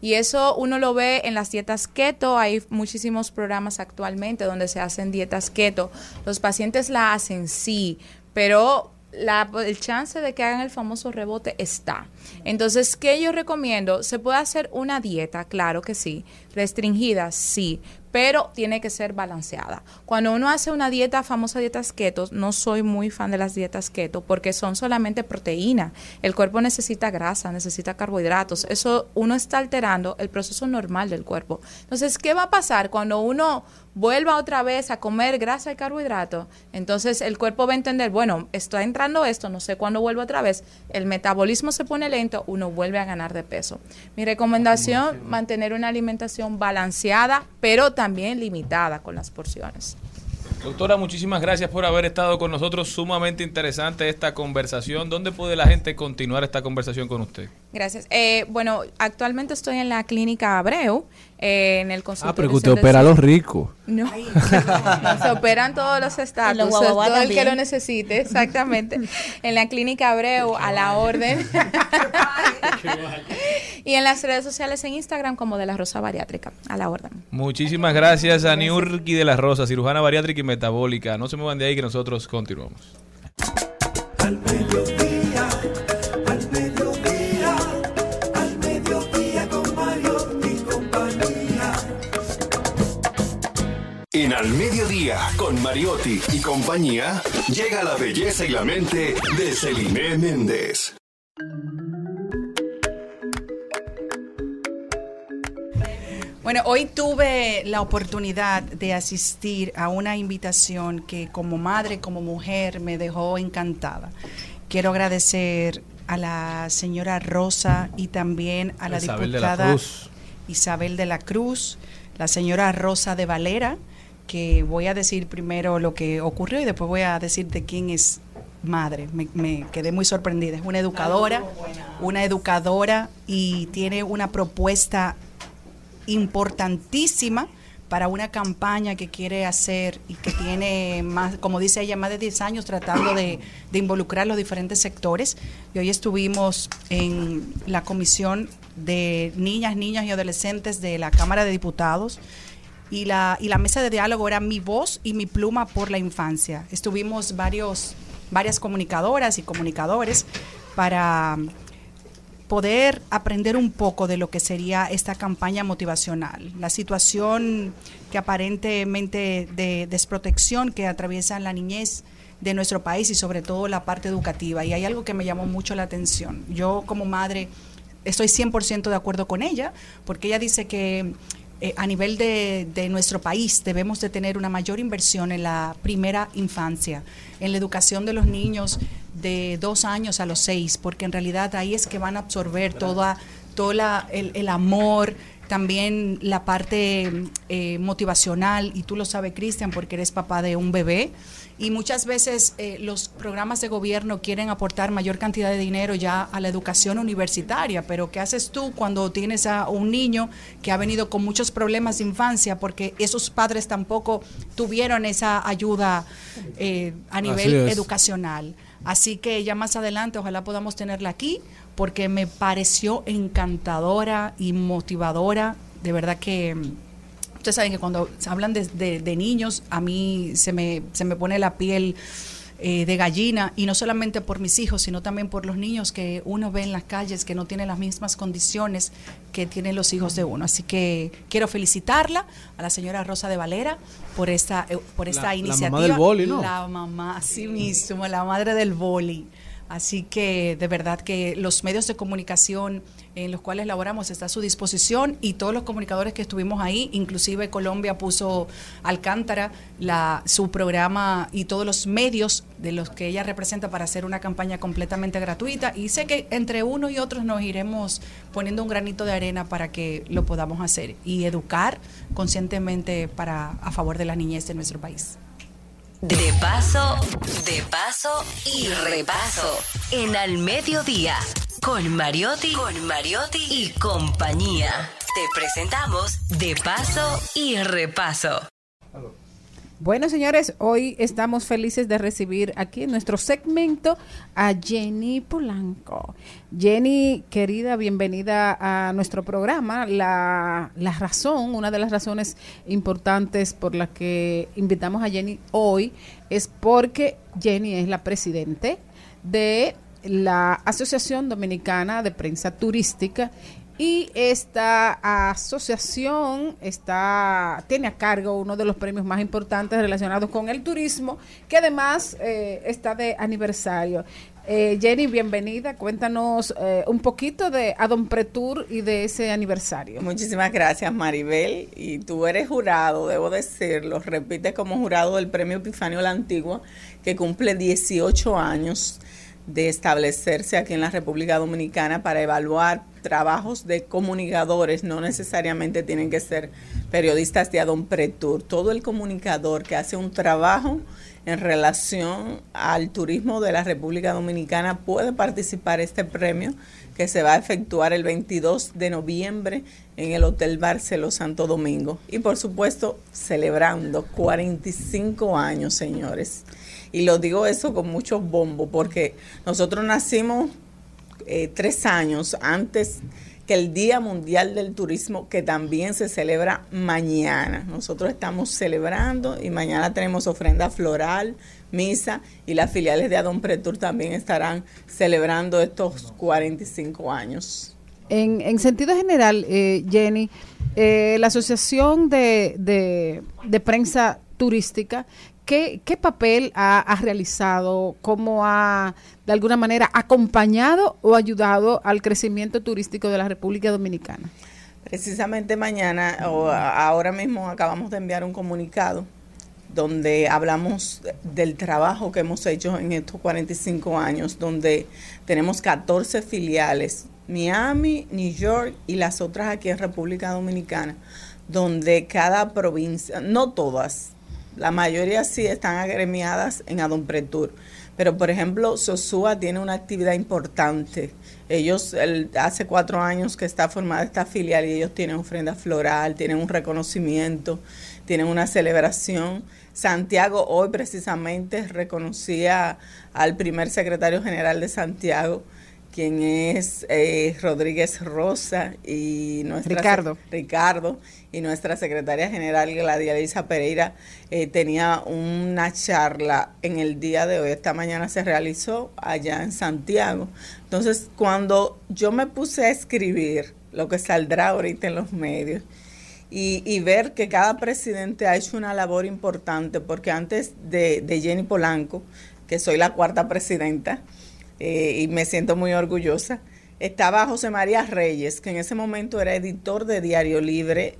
Y eso uno lo ve en las dietas keto, hay muchísimos programas actualmente donde se hacen dietas keto. Los pacientes la hacen sí, pero la- el chance de que hagan el famoso rebote está. Entonces, ¿qué yo recomiendo? Se puede hacer una dieta, claro que sí, restringida, sí, pero tiene que ser balanceada. Cuando uno hace una dieta, famosa dietas keto, no soy muy fan de las dietas keto porque son solamente proteína. El cuerpo necesita grasa, necesita carbohidratos. Eso uno está alterando el proceso normal del cuerpo. Entonces, ¿qué va a pasar cuando uno vuelva otra vez a comer grasa y carbohidratos? Entonces, el cuerpo va a entender, bueno, está entrando esto, no sé cuándo vuelvo otra vez. El metabolismo se pone lento, uno vuelve a ganar de peso. Mi recomendación, mantener una alimentación balanceada, pero también limitada con las porciones. Doctora, muchísimas gracias por haber estado con nosotros. Sumamente interesante esta conversación. ¿Dónde puede la gente continuar esta conversación con usted? Gracias. Eh, bueno, actualmente estoy en la clínica Abreu, eh, en el Ah, consultorio. pero que usted opera a los ricos. No. No, se operan todos los estatus, todo el que también. lo necesite, exactamente. En la clínica Abreu, a la orden. y en las redes sociales en Instagram como de la Rosa Bariátrica, a la orden. Muchísimas gracias a Niurki de la Rosa, cirujana bariátrica y metabólica. No se muevan de ahí que nosotros continuamos. Al mediodía, En Al Mediodía, con Mariotti y compañía, llega la belleza y la mente de Celine Méndez. Bueno, hoy tuve la oportunidad de asistir a una invitación que como madre, como mujer, me dejó encantada. Quiero agradecer a la señora Rosa y también a la Isabel de la diputada Cruz. Isabel de la Cruz, la señora Rosa de Valera, que voy a decir primero lo que ocurrió y después voy a decir de quién es madre. Me, me quedé muy sorprendida. Es una educadora, una educadora y tiene una propuesta importantísima para una campaña que quiere hacer y que tiene más, como dice ella, más de 10 años tratando de, de involucrar los diferentes sectores. Y hoy estuvimos en la comisión de niñas, niños y adolescentes de la Cámara de Diputados y la, y la mesa de diálogo era mi voz y mi pluma por la infancia. Estuvimos varios, varias comunicadoras y comunicadores para poder aprender un poco de lo que sería esta campaña motivacional. La situación que aparentemente de desprotección que atraviesa la niñez de nuestro país y sobre todo la parte educativa. Y hay algo que me llamó mucho la atención. Yo como madre estoy 100% de acuerdo con ella, porque ella dice que eh, a nivel de, de nuestro país debemos de tener una mayor inversión en la primera infancia, en la educación de los niños de dos años a los seis, porque en realidad ahí es que van a absorber toda, todo la- el, el amor, también la parte eh, motivacional, y tú lo sabes, Cristian, porque eres papá de un bebé. Y muchas veces eh, los programas de gobierno quieren aportar mayor cantidad de dinero ya a la educación universitaria, pero ¿qué haces tú cuando tienes a un niño que ha venido con muchos problemas de infancia porque esos padres tampoco tuvieron esa ayuda eh, a nivel educacional? Así que ya más adelante ojalá podamos tenerla aquí porque me pareció encantadora y motivadora. De verdad que mm, ustedes saben que cuando se hablan de, de- de niños, a mí se me, se me pone la piel eh, de gallina, y no solamente por mis hijos, sino también por los niños que uno ve en las calles que no tienen las mismas condiciones que tienen los hijos de uno. Así que quiero felicitarla a la señora Rosa de Valera por esta, eh, por esta La- la iniciativa. mamá del boli, ¿no? La mamá, así mismo, la madre del boli. Así que de verdad que los medios de comunicación en los cuales laboramos está a su disposición y todos los comunicadores que estuvimos ahí, inclusive Colombia puso Alcántara la, su programa y todos los medios de los que ella representa para hacer una campaña completamente gratuita y sé que entre uno y otros nos iremos poniendo un granito de arena para que lo podamos hacer y educar conscientemente para a favor de la niñez de nuestro país. De paso, de paso y repaso. En Al Mediodía. Con Mariotti, con Mariotti y compañía. Te presentamos De Paso y Repaso. Bueno, señores, hoy estamos felices de recibir aquí en nuestro segmento a Jenny Polanco. Jenny, querida, bienvenida a nuestro programa. La, razón, una de las razones importantes por la que invitamos a Jenny hoy es porque Jenny es la presidente de la Asociación Dominicana de Prensa Turística y esta asociación está, tiene a cargo uno de los premios más importantes relacionados con el turismo, que además eh, está de aniversario. Eh, Jenny, bienvenida. Cuéntanos eh, un poquito de Adon Pretour y de ese aniversario. Muchísimas gracias, Maribel. Y tú eres jurado, debo decirlo. Repite como jurado del Premio Epifanio la Antigua, que cumple 18 años de establecerse aquí en la República Dominicana para evaluar trabajos de comunicadores, no necesariamente tienen que ser periodistas de Adon Pretour, todo el comunicador que hace un trabajo en relación al turismo de la República Dominicana puede participar este premio que se va a efectuar el 22 de noviembre en el Hotel Barceló Santo Domingo. Y por supuesto, celebrando 45 años, señores. Y lo digo eso con mucho bombo, porque nosotros nacimos eh, tres años antes que el Día Mundial del Turismo, que también se celebra mañana. Nosotros estamos celebrando y mañana tenemos ofrenda floral, misa y las filiales de Adon Pretur también estarán celebrando estos 45 años. En, en sentido general, eh, Jenny, eh, la Asociación de, de, de Prensa Turística ¿Qué, papel ha, realizado? ¿Cómo ha, de alguna manera, acompañado o ayudado al crecimiento turístico de la República Dominicana? Precisamente mañana o ahora mismo acabamos de enviar un comunicado donde hablamos del trabajo que hemos hecho en estos 45 años, donde tenemos 14 filiales, Miami, New York y las otras aquí en República Dominicana, donde cada provincia, no todas, la mayoría sí están agremiadas en Adonpretur. Pero, por ejemplo, Sosúa tiene una actividad importante. Ellos, el, hace cuatro años que está formada esta filial y ellos tienen ofrenda floral, tienen un reconocimiento, tienen una celebración. Santiago hoy precisamente reconocía al primer secretario general de Santiago, quien es eh, Rodríguez Rosa y nuestra Ricardo. Ricardo y nuestra secretaria general Gladia Elisa Pereira eh, tenía una charla en el día de hoy, esta mañana se realizó allá en Santiago. Entonces, cuando yo me puse a escribir lo que saldrá ahorita en los medios y, y ver que cada presidente ha hecho una labor importante, porque antes de, de Jenny Polanco, que soy la cuarta presidenta, eh, y me siento muy orgullosa. Estaba José María Reyes, que en ese momento era editor de Diario Libre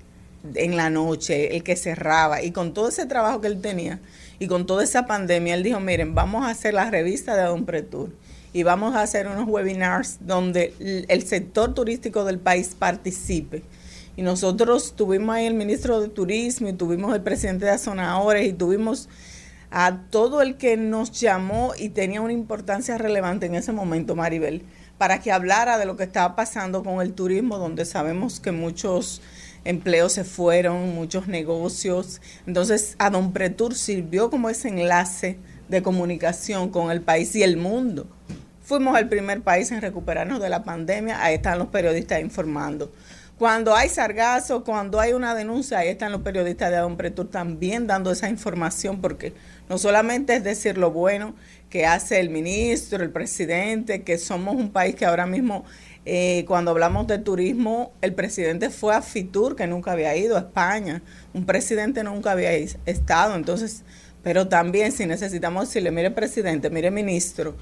en la noche, el que cerraba, y con todo ese trabajo que él tenía y con toda esa pandemia, él dijo, miren, vamos a hacer la revista de Don Pretur y vamos a hacer unos webinars donde el sector turístico del país participe. Y nosotros tuvimos ahí el ministro de Turismo y tuvimos el presidente de Azonadores y tuvimos a todo el que nos llamó y tenía una importancia relevante en ese momento, Maribel, para que hablara de lo que estaba pasando con el turismo, donde sabemos que muchos empleos se fueron, muchos negocios. Entonces, a Don Pretur sirvió como ese enlace de comunicación con el país y el mundo. Fuimos el primer país en recuperarnos de la pandemia, ahí están los periodistas informando. Cuando hay sargazo, cuando hay una denuncia, ahí están los periodistas de Don Pretur también dando esa información, porque no solamente es decir lo bueno que hace el ministro, el presidente, que somos un país que ahora mismo, eh, cuando hablamos de turismo, el presidente fue a Fitur, que nunca había ido a España, un presidente nunca había estado, entonces, pero también si necesitamos decirle, mire presidente, mire ministro,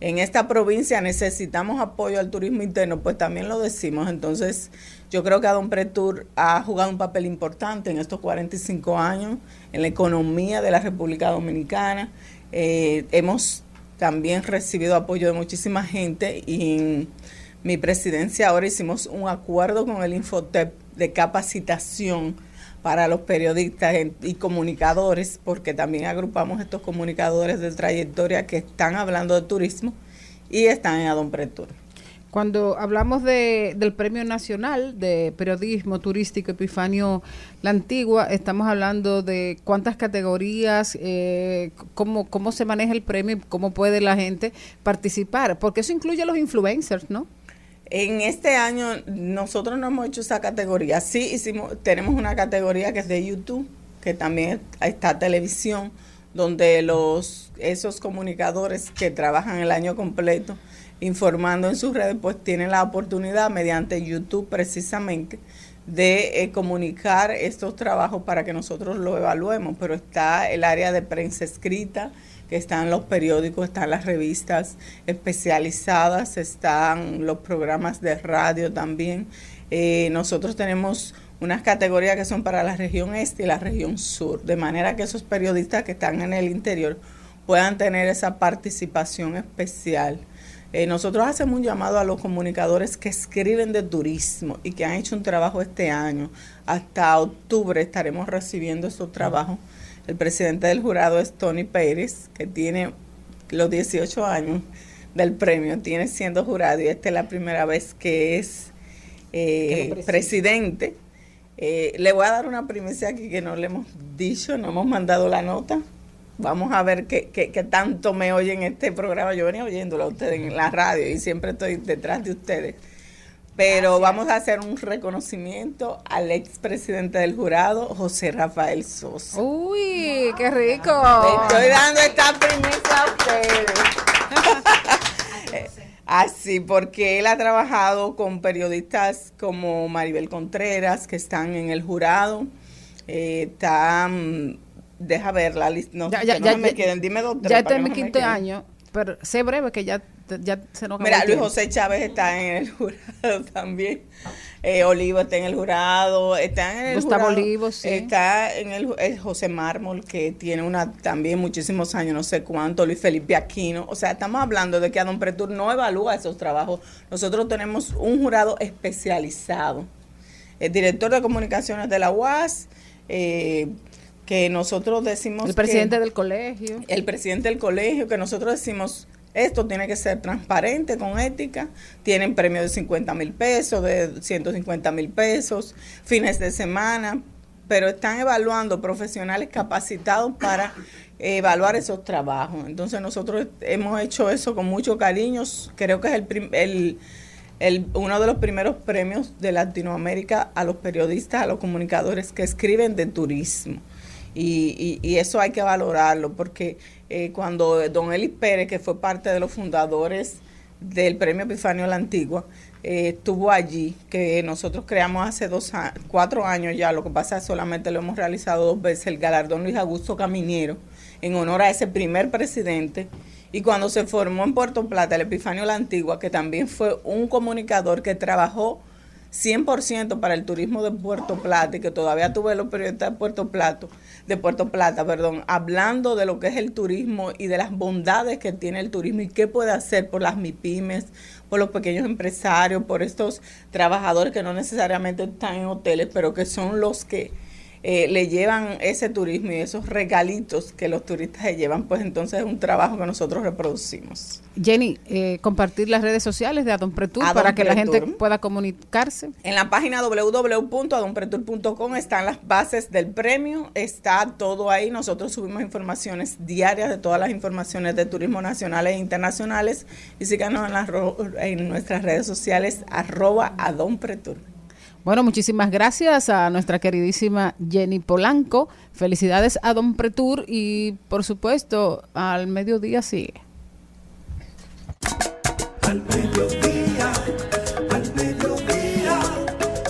en esta provincia necesitamos apoyo al turismo interno, pues también lo decimos. Entonces, yo creo que Don Pretur ha jugado un papel importante en estos 45 años en la economía de la República Dominicana. Eh, hemos también recibido apoyo de muchísima gente y en mi presidencia ahora hicimos un acuerdo con el Infotep de capacitación para los periodistas y comunicadores, porque también agrupamos estos comunicadores de trayectoria que están hablando de turismo y están en Adon Pretur. Cuando hablamos de, del Premio Nacional de Periodismo Turístico Epifanio La Antigua, estamos hablando de cuántas categorías, eh, cómo, cómo se maneja el premio y cómo puede la gente participar, porque eso incluye a los influencers, ¿no? En este año nosotros no hemos hecho esa categoría. Sí hicimos, tenemos una categoría que es de YouTube, que también está televisión, donde los esos comunicadores que trabajan el año completo informando en sus redes, pues tienen la oportunidad mediante YouTube precisamente de eh, comunicar estos trabajos para que nosotros lo evaluemos. Pero está el área de prensa escrita, que están los periódicos, están las revistas especializadas, están los programas de radio también. Eh, nosotros tenemos unas categorías que son para la región este y la región sur, de manera que esos periodistas que están en el interior puedan tener esa participación especial. Eh, nosotros hacemos un llamado a los comunicadores que escriben de turismo y que han hecho un trabajo este año. Hasta octubre estaremos recibiendo esos trabajos. El presidente del jurado es Tony Pérez, que tiene los 18 años del premio, tiene siendo jurado y esta es la primera vez que es eh, presidente. Eh, le voy a dar una primicia aquí que no le hemos dicho, no hemos mandado la nota. Vamos a ver qué, qué, qué tanto me oyen este programa. Yo venía oyéndolo a ustedes en la radio y siempre estoy detrás de ustedes. Pero vamos a hacer un reconocimiento al expresidente del jurado, José Rafael Sosa. Uy, qué rico. Le estoy dando esta primicia a ustedes. Así, porque él ha trabajado con periodistas como Maribel Contreras, que están en el jurado. Eh, está, mm, deja ver la lista, no, Ya, que ya, no ya, me ya- queden, dime dos, Ya está en mi quinto año, pero sé breve que ya, ya se nos acabó Mira, Luis. José Chávez está en el jurado también. Eh, Olivo está en el jurado. Está en el Gustavo jurado. Olivo, sí. Está en el, el José Mármol, que tiene una también muchísimos años, no sé cuánto. Luis Felipe Aquino. O sea, estamos hablando de que Adon Pretur no evalúa esos trabajos. Nosotros tenemos un jurado especializado. El director de comunicaciones de la UAS, eh, que nosotros decimos El presidente que- del colegio. el presidente del colegio, que nosotros decimos, esto tiene que ser transparente, con ética, tienen premios de 50 mil pesos, de 150 mil pesos, fines de semana, pero están evaluando profesionales capacitados para evaluar esos trabajos. Entonces nosotros hemos hecho eso con mucho cariño, creo que es el, el, uno de los primeros premios de Latinoamérica a los periodistas, a los comunicadores que escriben de turismo. Y eso hay que valorarlo, porque eh, cuando don Eli Pérez, que fue parte de los fundadores del Premio Epifanio La Antigua, eh, estuvo allí, que nosotros creamos hace dos a- cuatro años ya, lo que pasa es solamente lo hemos realizado dos veces, el galardón Luis Augusto Caminiero, en honor a ese primer presidente. Y cuando se formó en Puerto Plata el Epifanio La Antigua, que también fue un comunicador que trabajó 100% para el turismo de Puerto Plata y que todavía tuve los periodistas de Puerto Plata, de Puerto Plata, perdón, hablando de lo que es el turismo y de las bondades que tiene el turismo y qué puede hacer por las MIPIMES, por los pequeños empresarios, por estos trabajadores que no necesariamente están en hoteles, pero que son los que eh, le llevan ese turismo y esos regalitos que los turistas se llevan, pues entonces es un trabajo que nosotros reproducimos. Jenny, eh, compartir las redes sociales de Adon Pretur Adon para que la gente pueda comunicarse. En la página www.adonpretur.com están las bases del premio, está todo ahí. Nosotros subimos informaciones diarias de todas las informaciones de turismo nacionales e internacionales y síganos en, las en nuestras redes sociales arroba adonpretur. Bueno, muchísimas gracias a nuestra queridísima Jenny Polanco. Felicidades a Don Pretur y, por supuesto, al mediodía sigue. Al mediodía, al mediodía,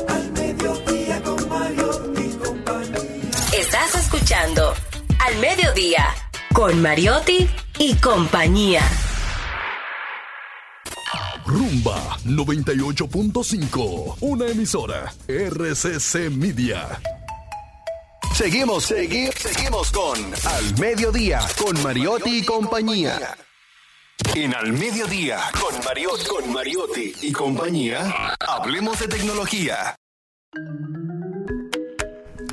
al mediodía con Mario y compañía. Estás escuchando Al Mediodía con Mariotti y compañía. Rumba 98.5, una emisora RCC Media. Seguimos, seguimos, seguimos con Al Mediodía, con Mariotti y compañía. En Al Mediodía, con Mariotti, con Mariotti y compañía, hablemos de tecnología.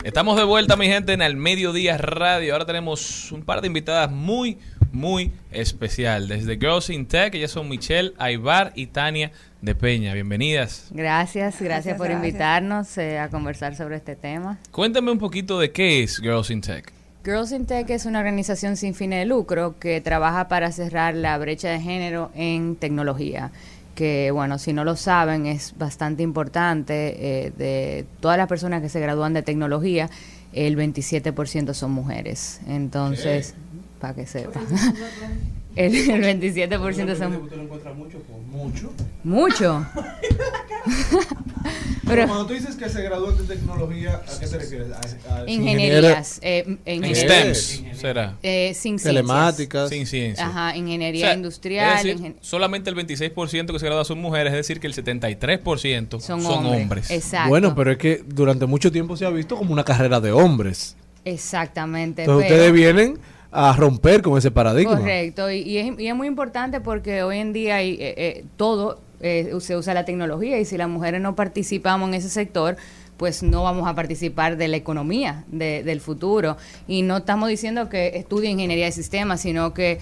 Estamos de vuelta, mi gente, en el Mediodía Radio. Ahora tenemos un par de invitadas muy, muy especial. Desde Girls in Tech, ellas son Michelle, Aibar y Tania de Peña. Bienvenidas. Gracias, gracias, Gracias, por gracias. invitarnos eh, a conversar sobre este tema. Cuéntame un poquito de qué es Girls in Tech. Girls in Tech es una organización sin fines de lucro que trabaja para cerrar la brecha de género en tecnología. Que, bueno, si no lo saben, es bastante importante. eh, de todas las personas que se gradúan de tecnología, el 27% son mujeres. Entonces, para que sepan. El, el 27% son Mucho. mucho. Pero cuando tú dices que se gradúan de tecnología, ¿a qué te refieres? A- a- Ingenierías. eh, En ingeniería- STEMs, será. Eh, sin ciencias. Telemáticas. Sin ciencia. Ajá, ingeniería O sea, industrial. decir, ingen- solamente el 26% que se gradúa son mujeres, es decir, que el 73% son, Son hombres. hombres. Exacto. Bueno, pero es que durante mucho tiempo se ha visto como una carrera de hombres. Exactamente. Entonces pero- ustedes vienen a romper con ese paradigma. Correcto, y, es, muy importante porque hoy en día eh, eh, todo eh, se usa la tecnología y si las mujeres no participamos en ese sector, pues no vamos a participar de la economía de- del futuro. Y no estamos diciendo que estudie ingeniería de sistemas, sino que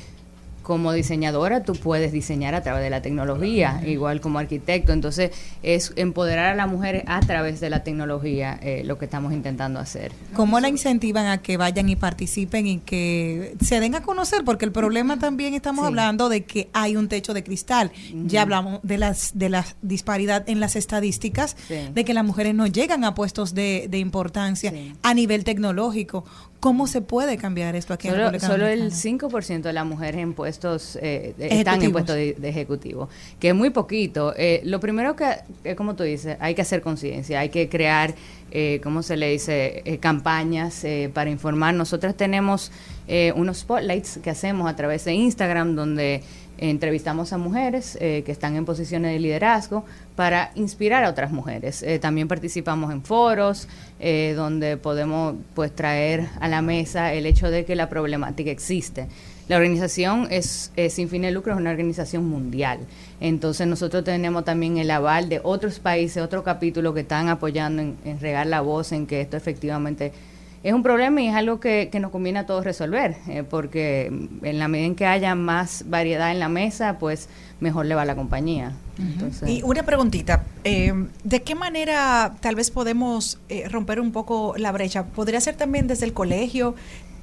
como diseñadora tú puedes diseñar a través de la tecnología, igual como arquitecto. Entonces es empoderar a las mujeres a través de la tecnología eh, lo que estamos intentando hacer. ¿Cómo la incentivan a que vayan y participen y que se den a conocer? Porque el problema también estamos Sí. hablando de que hay un techo de cristal. Ya hablamos de las de la disparidad en las estadísticas, Sí. de que las mujeres no llegan a puestos de, de importancia Sí. a nivel tecnológico. ¿Cómo se puede cambiar esto aquí en Solo, República solo el Dominicana? 5% de las mujeres en puestos eh, están en puestos de, de ejecutivo, que es muy poquito. Eh, lo primero que, como tú dices, hay que hacer conciencia, hay que crear, eh, ¿cómo se le dice?, Eh, campañas eh, para informar. Nosotros tenemos eh, unos spotlights que hacemos a través de Instagram donde entrevistamos a mujeres eh, que están en posiciones de liderazgo para inspirar a otras mujeres. Eh, también participamos en foros eh, donde podemos pues traer a la mesa el hecho de que la problemática existe. La organización es, es sin fin de lucro, es una organización mundial. Entonces nosotros tenemos también el aval de otros países, otros capítulos que están apoyando en regar la voz en que esto efectivamente es un problema y es algo que, que nos conviene a todos resolver, eh, porque en la medida en que haya más variedad en la mesa, pues mejor le va a la compañía. Entonces, Y una preguntita, eh, ¿de qué manera tal vez podemos eh, romper un poco la brecha? ¿Podría ser también desde el colegio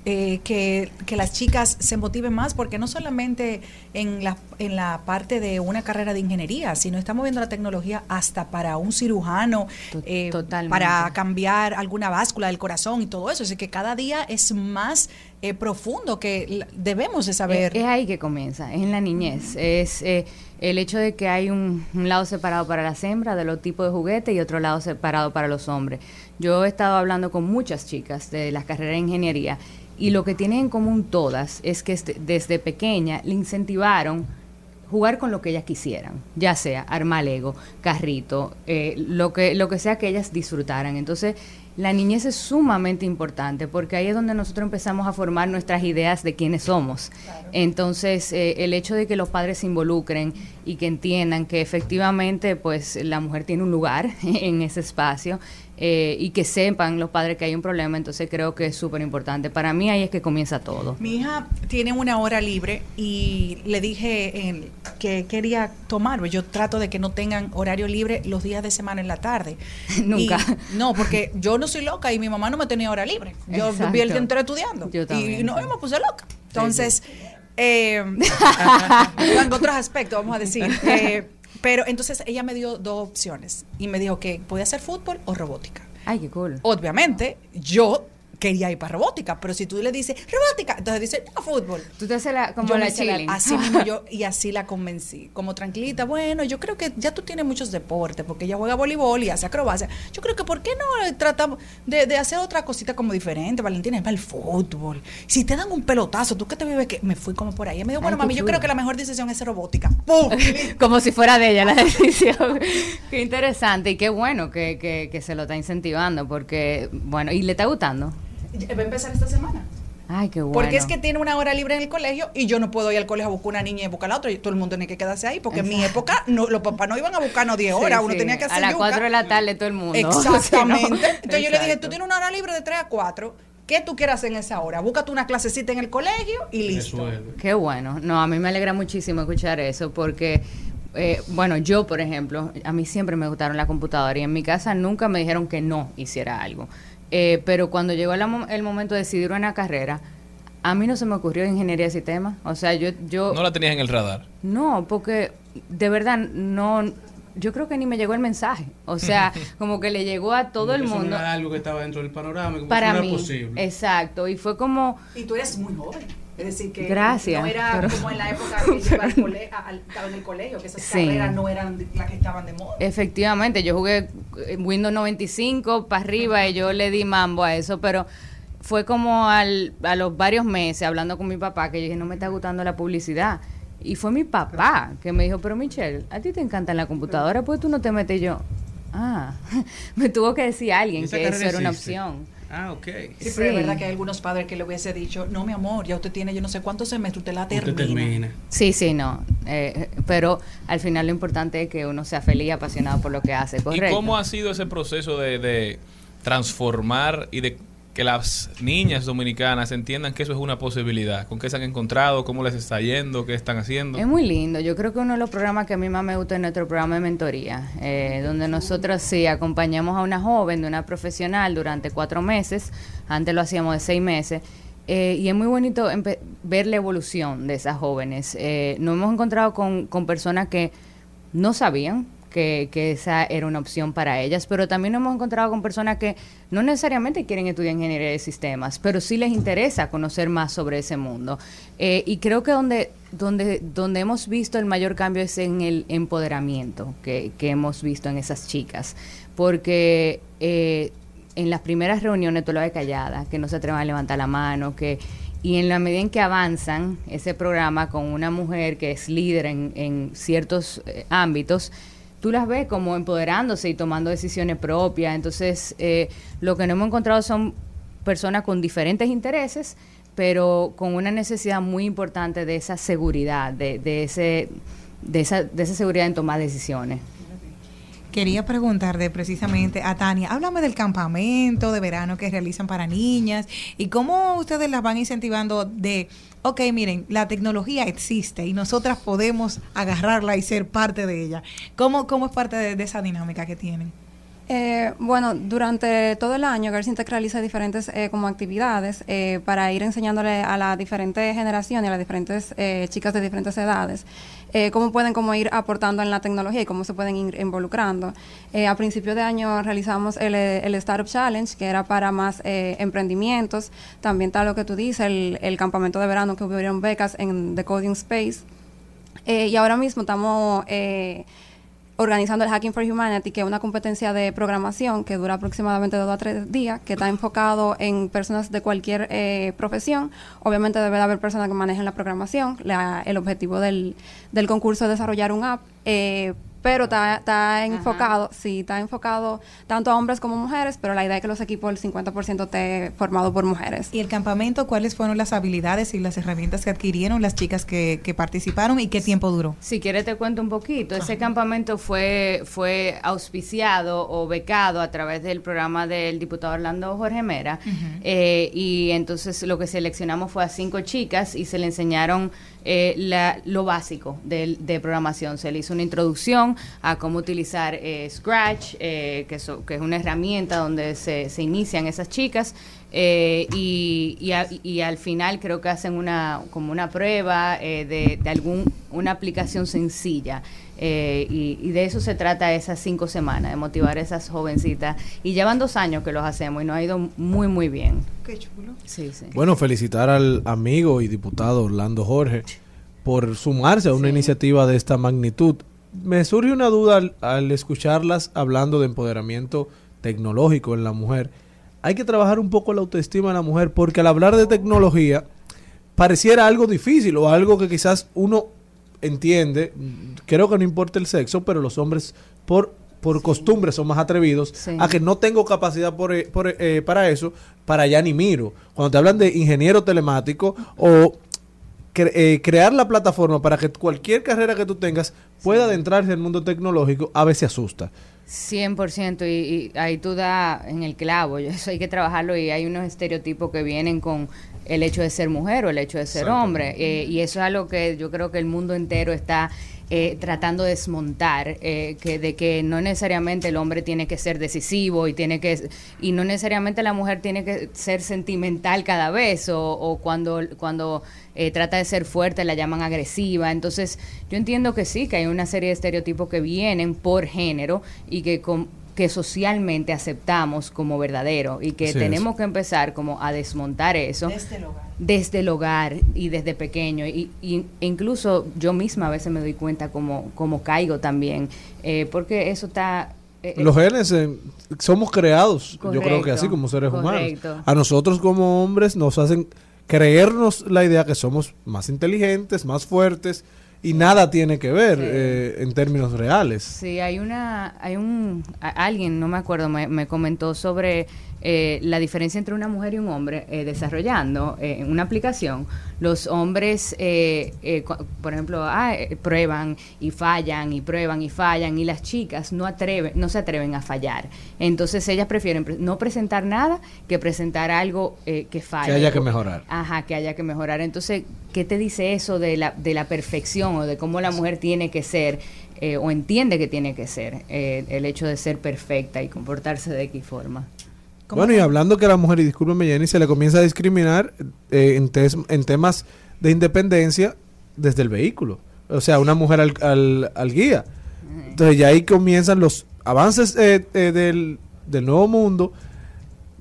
eh, que, que las chicas se motiven más? Porque no solamente en la, en la parte de una carrera de ingeniería, sino estamos viendo la tecnología hasta para un cirujano, eh, para cambiar alguna báscula del corazón y todo eso. Así que cada día es más eh, profundo que debemos de saber. Es, es ahí que comienza, es en la niñez. Es eh, el hecho de que hay un, un lado separado para las hembras de los tipos de juguetes y otro lado separado para los hombres. Yo he estado hablando con muchas chicas de las carreras de ingeniería y lo que tienen en común todas es que este- desde pequeña le incentivaron jugar con lo que ellas quisieran, ya sea armar Lego, carrito, eh, lo que lo que sea que ellas disfrutaran. Entonces, la niñez es sumamente importante porque ahí es donde nosotros empezamos a formar nuestras ideas de quiénes somos. Entonces, eh, el hecho de que los padres se involucren y que entiendan que efectivamente, pues, la mujer tiene un lugar en ese espacio eh, y que sepan los padres que hay un problema, entonces creo que es súper importante. Para mí ahí es que comienza todo. Mi hija tiene una hora libre y le dije eh, que quería tomar. Yo trato de que no tengan horario libre los días de semana en la tarde. Nunca. Y- no, porque yo no soy loca y mi mamá no me tenía hora libre. Yo Exacto. vi el día entero estudiando. Yo y no sí. me puse loca. Entonces, eh, en otros aspectos, vamos a decir. Eh, pero entonces ella me dio dos opciones y me dijo que podía hacer fútbol o robótica. Ay, qué cool. Obviamente, yo quería ir para robótica, pero si tú le dices robótica, entonces dice no fútbol. Tú te haces la, como Yo la chilling. así mismo yo y así la convencí, como tranquilita. Bueno, yo creo que ya tú tienes muchos deportes, porque ella juega voleibol y hace acrobacia. Yo creo que por qué no tratamos de, de hacer otra cosita como diferente, Valentina, es para el fútbol. Si te dan un pelotazo, tú que te vives que me fui como por ahí. Ella me dijo, bueno, mami, yo creo que la mejor decisión es robótica. ¡Pum! como si fuera de ella la decisión. qué interesante y qué bueno que, que, que se lo está incentivando porque, bueno, ¿y le está gustando? Va a empezar esta semana. Ay, qué bueno. Porque es que tiene una hora libre en el colegio y yo no puedo ir al colegio a buscar una niña y buscar la otra. Y todo el mundo tiene que quedarse ahí. Porque en mi época no, los papás no iban a buscarnos 10 Sí, horas. Uno sí. tenía que hacer A las yuca. 4 de la tarde todo el mundo. Exactamente. No- Entonces yo le dije, tú tienes una hora libre de 3 a 4. ¿Qué tú quieres hacer en esa hora? Búscate una clasecita en el colegio y listo. Qué bueno. No, a mí me alegra muchísimo escuchar eso porque, eh, bueno, yo, por ejemplo, a mí siempre me gustaron la computadora y en mi casa nunca me dijeron que no hiciera algo. Eh, pero cuando llegó la mo- el momento de decidir una carrera, a mí no se me ocurrió ingeniería de sistemas. O sea, yo, yo No la tenías en el radar. no, porque de verdad no, yo creo que ni me llegó el mensaje. O sea, como que le llegó a todo el Eso no mundo. era algo que estaba dentro del panorama. como Para si no mí, era posible. exacto. Y fue como, Y tú eres muy joven. Es decir, que Gracias, no era pero- como en la época que yo iba al cole- a- al- en el colegio, que esas Sí. carreras no eran las que estaban de moda. Efectivamente, yo jugué eh, Windows 95 para arriba y yo le di mambo a eso, pero fue como al, a los varios meses hablando con mi papá que yo dije, no me está gustando la publicidad. Y fue mi papá que me dijo, pero Michelle, a ti te encanta la computadora, pues tú no te metes Y yo. Ah, me tuvo que decir alguien que eso era una opción. Ah, ok. Sí, pero es verdad que hay algunos padres que le hubiese dicho, no, mi amor, ya usted tiene yo no sé cuántos semestres, usted la termina. Sí, sí, no. eh, pero al final lo importante es que uno sea feliz y apasionado por lo que hace, correcto. ¿Y cómo ha sido ese proceso de, de transformar y de que las niñas dominicanas entiendan que eso es una posibilidad? ¿Con qué se han encontrado? ¿Cómo les está yendo? ¿Qué están haciendo? Es muy lindo. Yo creo que uno de los programas que a mí más me gusta es nuestro programa de mentoría, eh, donde nosotros sí acompañamos a una joven de una profesional durante cuatro meses. Antes lo hacíamos de seis meses. eh, y es muy bonito ver la evolución de esas jóvenes. Eh, nos hemos encontrado con, con personas que no sabían que, esa era una opción para ellas, pero también nos hemos encontrado con personas que no necesariamente quieren estudiar ingeniería de sistemas, pero sí les interesa conocer más sobre ese mundo. Eh, y creo que donde, donde, donde hemos visto el mayor cambio es en el empoderamiento que, que hemos visto en esas chicas, porque eh, en las primeras reuniones tú lo ves callada, que no se atrevan a levantar la mano, que y en la medida en que avanzan ese programa con una mujer que es líder en, en ciertos eh, ámbitos, tú las ves como empoderándose y tomando decisiones propias. Entonces, eh, lo que no hemos encontrado son personas con diferentes intereses, pero con una necesidad muy importante de esa seguridad, de, de ese, de, esa, de esa seguridad en tomar decisiones. Quería preguntarle precisamente a Tania, háblame del campamento de verano que realizan para niñas y cómo ustedes las van incentivando de, ok, miren, la tecnología existe y nosotras podemos agarrarla y ser parte de ella. ¿Cómo, cómo es parte de, de esa dinámica que tienen? Eh, bueno, durante todo el año Garcintec realiza diferentes eh, como actividades eh, para ir enseñándole a las diferentes generaciones, a las diferentes eh, chicas de diferentes edades, eh, cómo pueden como ir aportando en la tecnología y cómo se pueden ir involucrando. Eh, a principio de año realizamos el, el Startup Challenge, que era para más emprendimientos. También está lo que tú dices, el, el campamento de verano que hubieron becas en The Coding Space. Y ahora mismo estamos... organizando el Hacking for Humanity, que es una competencia de programación que dura aproximadamente dos a tres días, que está enfocado en personas de cualquier eh, profesión. Obviamente debe de haber personas que manejen la programación. La- el objetivo del, del concurso es desarrollar un app. eh, pero está, está enfocado, sí, está enfocado tanto a hombres como mujeres, pero la idea es que los equipos, el 50% esté formado por mujeres. ¿Y el campamento, cuáles fueron las habilidades y las herramientas que adquirieron las chicas que, que participaron y qué tiempo duró? Si quieres te cuento un poquito. Ese campamento fue, fue auspiciado o becado a través del programa del diputado Orlando Jorge Mera. Eh, y entonces lo que seleccionamos fue a cinco chicas y se le enseñaron eh, la- lo básico del- de, programación. Se le hizo una introducción a cómo utilizar eh, Scratch, eh, que, que es una herramienta donde se, se inician esas chicas. eh, y, y, a- y al final creo que hacen una como una prueba eh, de, de algún una aplicación sencilla eh, y, y de eso se trata esas cinco semanas de motivar a esas jovencitas. Y llevan dos años que los hacemos y nos ha ido muy muy bien. Qué chulo. Sí sí. Bueno, felicitar al amigo y diputado Orlando Jorge por sumarse a una iniciativa de esta magnitud. Me surge una duda al, al escucharlas hablando de empoderamiento tecnológico en la mujer. Hay que trabajar un poco la autoestima de la mujer porque al hablar de tecnología pareciera algo difícil o algo que quizás uno entiende, creo que no importa el sexo, pero los hombres por por costumbre son más atrevidos Sí. a que no tengo capacidad por, eh, por, eh, para eso, para allá ni miro. Cuando te hablan de ingeniero telemático o cre- eh, crear la plataforma para que cualquier carrera que tú tengas pueda adentrarse en el mundo tecnológico, a veces asusta. 100% y, y ahí tú das en el clavo, eso hay que trabajarlo y hay unos estereotipos que vienen con el hecho de ser mujer o el hecho de ser hombre. Eh, y eso es algo que yo creo que el mundo entero está eh, tratando de desmontar eh, que de que no necesariamente el hombre tiene que ser decisivo y tiene que y no necesariamente la mujer tiene que ser sentimental cada vez o, o cuando cuando eh, trata de ser fuerte la llaman agresiva. Entonces yo entiendo que sí que hay una serie de estereotipos que vienen por género y que con, que socialmente aceptamos como verdadero y que Así es. tenemos que empezar como a desmontar eso Desde el hogar. desde el hogar y desde pequeño y, y- e incluso yo misma a veces me doy cuenta como, como caigo también eh, porque eso está eh, Los genes eh, somos creados, yo creo que así como seres humanos. A nosotros como hombres nos hacen creernos la idea que somos más inteligentes, más fuertes y nada tiene que ver eh, en términos reales. Sí, hay una, hay un, alguien, no me acuerdo, me, me comentó sobre eh, la diferencia entre una mujer y un hombre eh, desarrollando eh, una aplicación. Los hombres, eh, eh, por ejemplo, ah, eh, prueban y fallan y prueban y fallan y las chicas no atreven, no se atreven a fallar. Entonces ellas prefieren pre- no presentar nada que presentar algo eh, que falle. Que haya que mejorar. Ajá, que haya que mejorar. Entonces, ¿qué te dice eso de la, de la perfección o de cómo la mujer tiene que ser eh, o entiende que tiene que ser eh, el hecho de ser perfecta y comportarse de X forma? Bueno, y hablando que a la mujer, y discúlpeme Jenny, se le comienza a discriminar eh, en, tes- en temas de independencia desde el vehículo. O sea, una mujer al, al- al guía. Entonces ya ahí comienzan los avances eh, eh, del, del nuevo mundo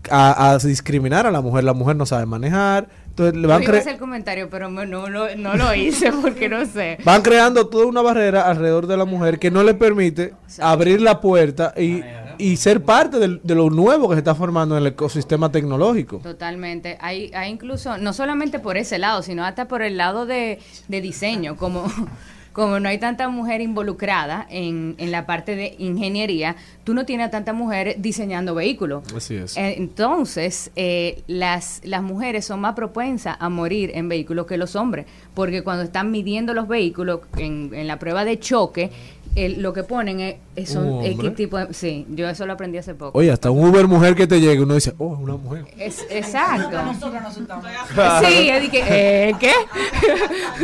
a, a discriminar a la mujer. La mujer no sabe manejar. Entonces le van, Yo iba a cre- hacer el comentario, pero me- no, no, no lo hice porque no sé. van creando toda una barrera alrededor de la mujer que no le permite abrir la puerta y, y ser parte del- de lo nuevo que se está formando en el ecosistema tecnológico. Totalmente. Hay, hay incluso, no solamente por ese lado, sino hasta por el lado de, de diseño, como, como no hay tanta mujer involucrada en, en la parte de ingeniería, tú no tienes a tanta mujer diseñando vehículos. Así es. Eh, Entonces, eh, las, las mujeres son más propensas a morir en vehículos que los hombres, porque cuando están midiendo los vehículos en, en la prueba de choque, el- lo que ponen es, es son. X tipo de... Sí, yo eso lo aprendí hace poco. Oye, hasta un Uber mujer que te llegue, uno dice, oh, es una mujer. Es, exacto. Sí, es de que, eh, ¿qué?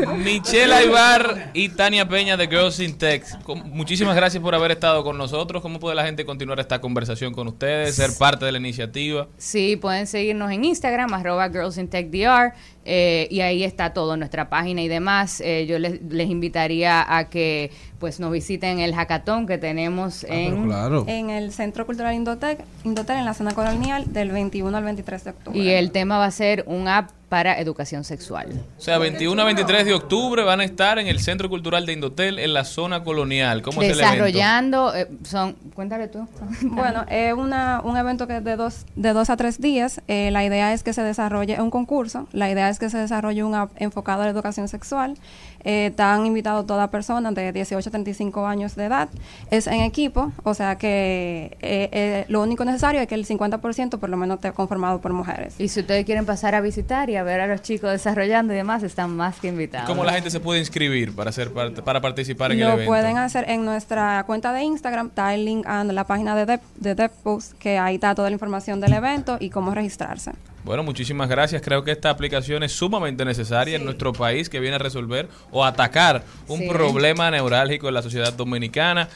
Michelle Aybar y Tania Peña de Girls in Tech. Muchísimas gracias por haber estado con nosotros. ¿Cómo puede la gente continuar esta conversación con ustedes, ser parte de la iniciativa? Sí, pueden seguirnos en Instagram, arroba Girls in Tech DR, eh, y ahí está todo, nuestra página y demás. Eh, yo les, les invitaría a que pues nos visiten el hackathon que tenemos en... En el Centro Cultural Indotec, Indotel, en la zona colonial, del 21 al 23 de octubre. Y el tema va a ser un app para educación sexual. O sea, 21 a 23 de octubre van a estar en el Centro Cultural de Indotel en la zona colonial. ¿Cómo es el evento? Desarrollando, eh, son, cuéntale tú. Bueno, es una, un evento que es de dos, de dos a tres días. Eh, la idea es que se desarrolle un concurso. La idea es que se desarrolle un app enfocado a la educación sexual. Eh, están invitados todas personas de 18 a 35 años de edad. Es en equipo, o sea que eh, eh, lo único necesario es que el 50% por lo menos esté conformado por mujeres. Y si ustedes quieren pasar a visitar y a ver a los chicos desarrollando y demás, están más que invitados. ¿Cómo la gente se puede inscribir para ser parte, para participar en el Lo evento? pueden hacer en nuestra cuenta de Instagram, está el link a la página de Dep, de DevPost, que ahí está toda la información del evento y cómo registrarse. Bueno, muchísimas gracias. Creo que esta aplicación es sumamente necesaria en nuestro país que viene a resolver o atacar un Sí. problema neurálgico en la sociedad dominicana.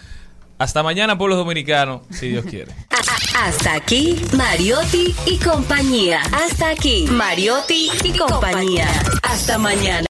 Hasta mañana, pueblo dominicano, si Dios quiere. Hasta aquí, Mariotti y compañía. Hasta aquí, Mariotti y compañía. Hasta mañana.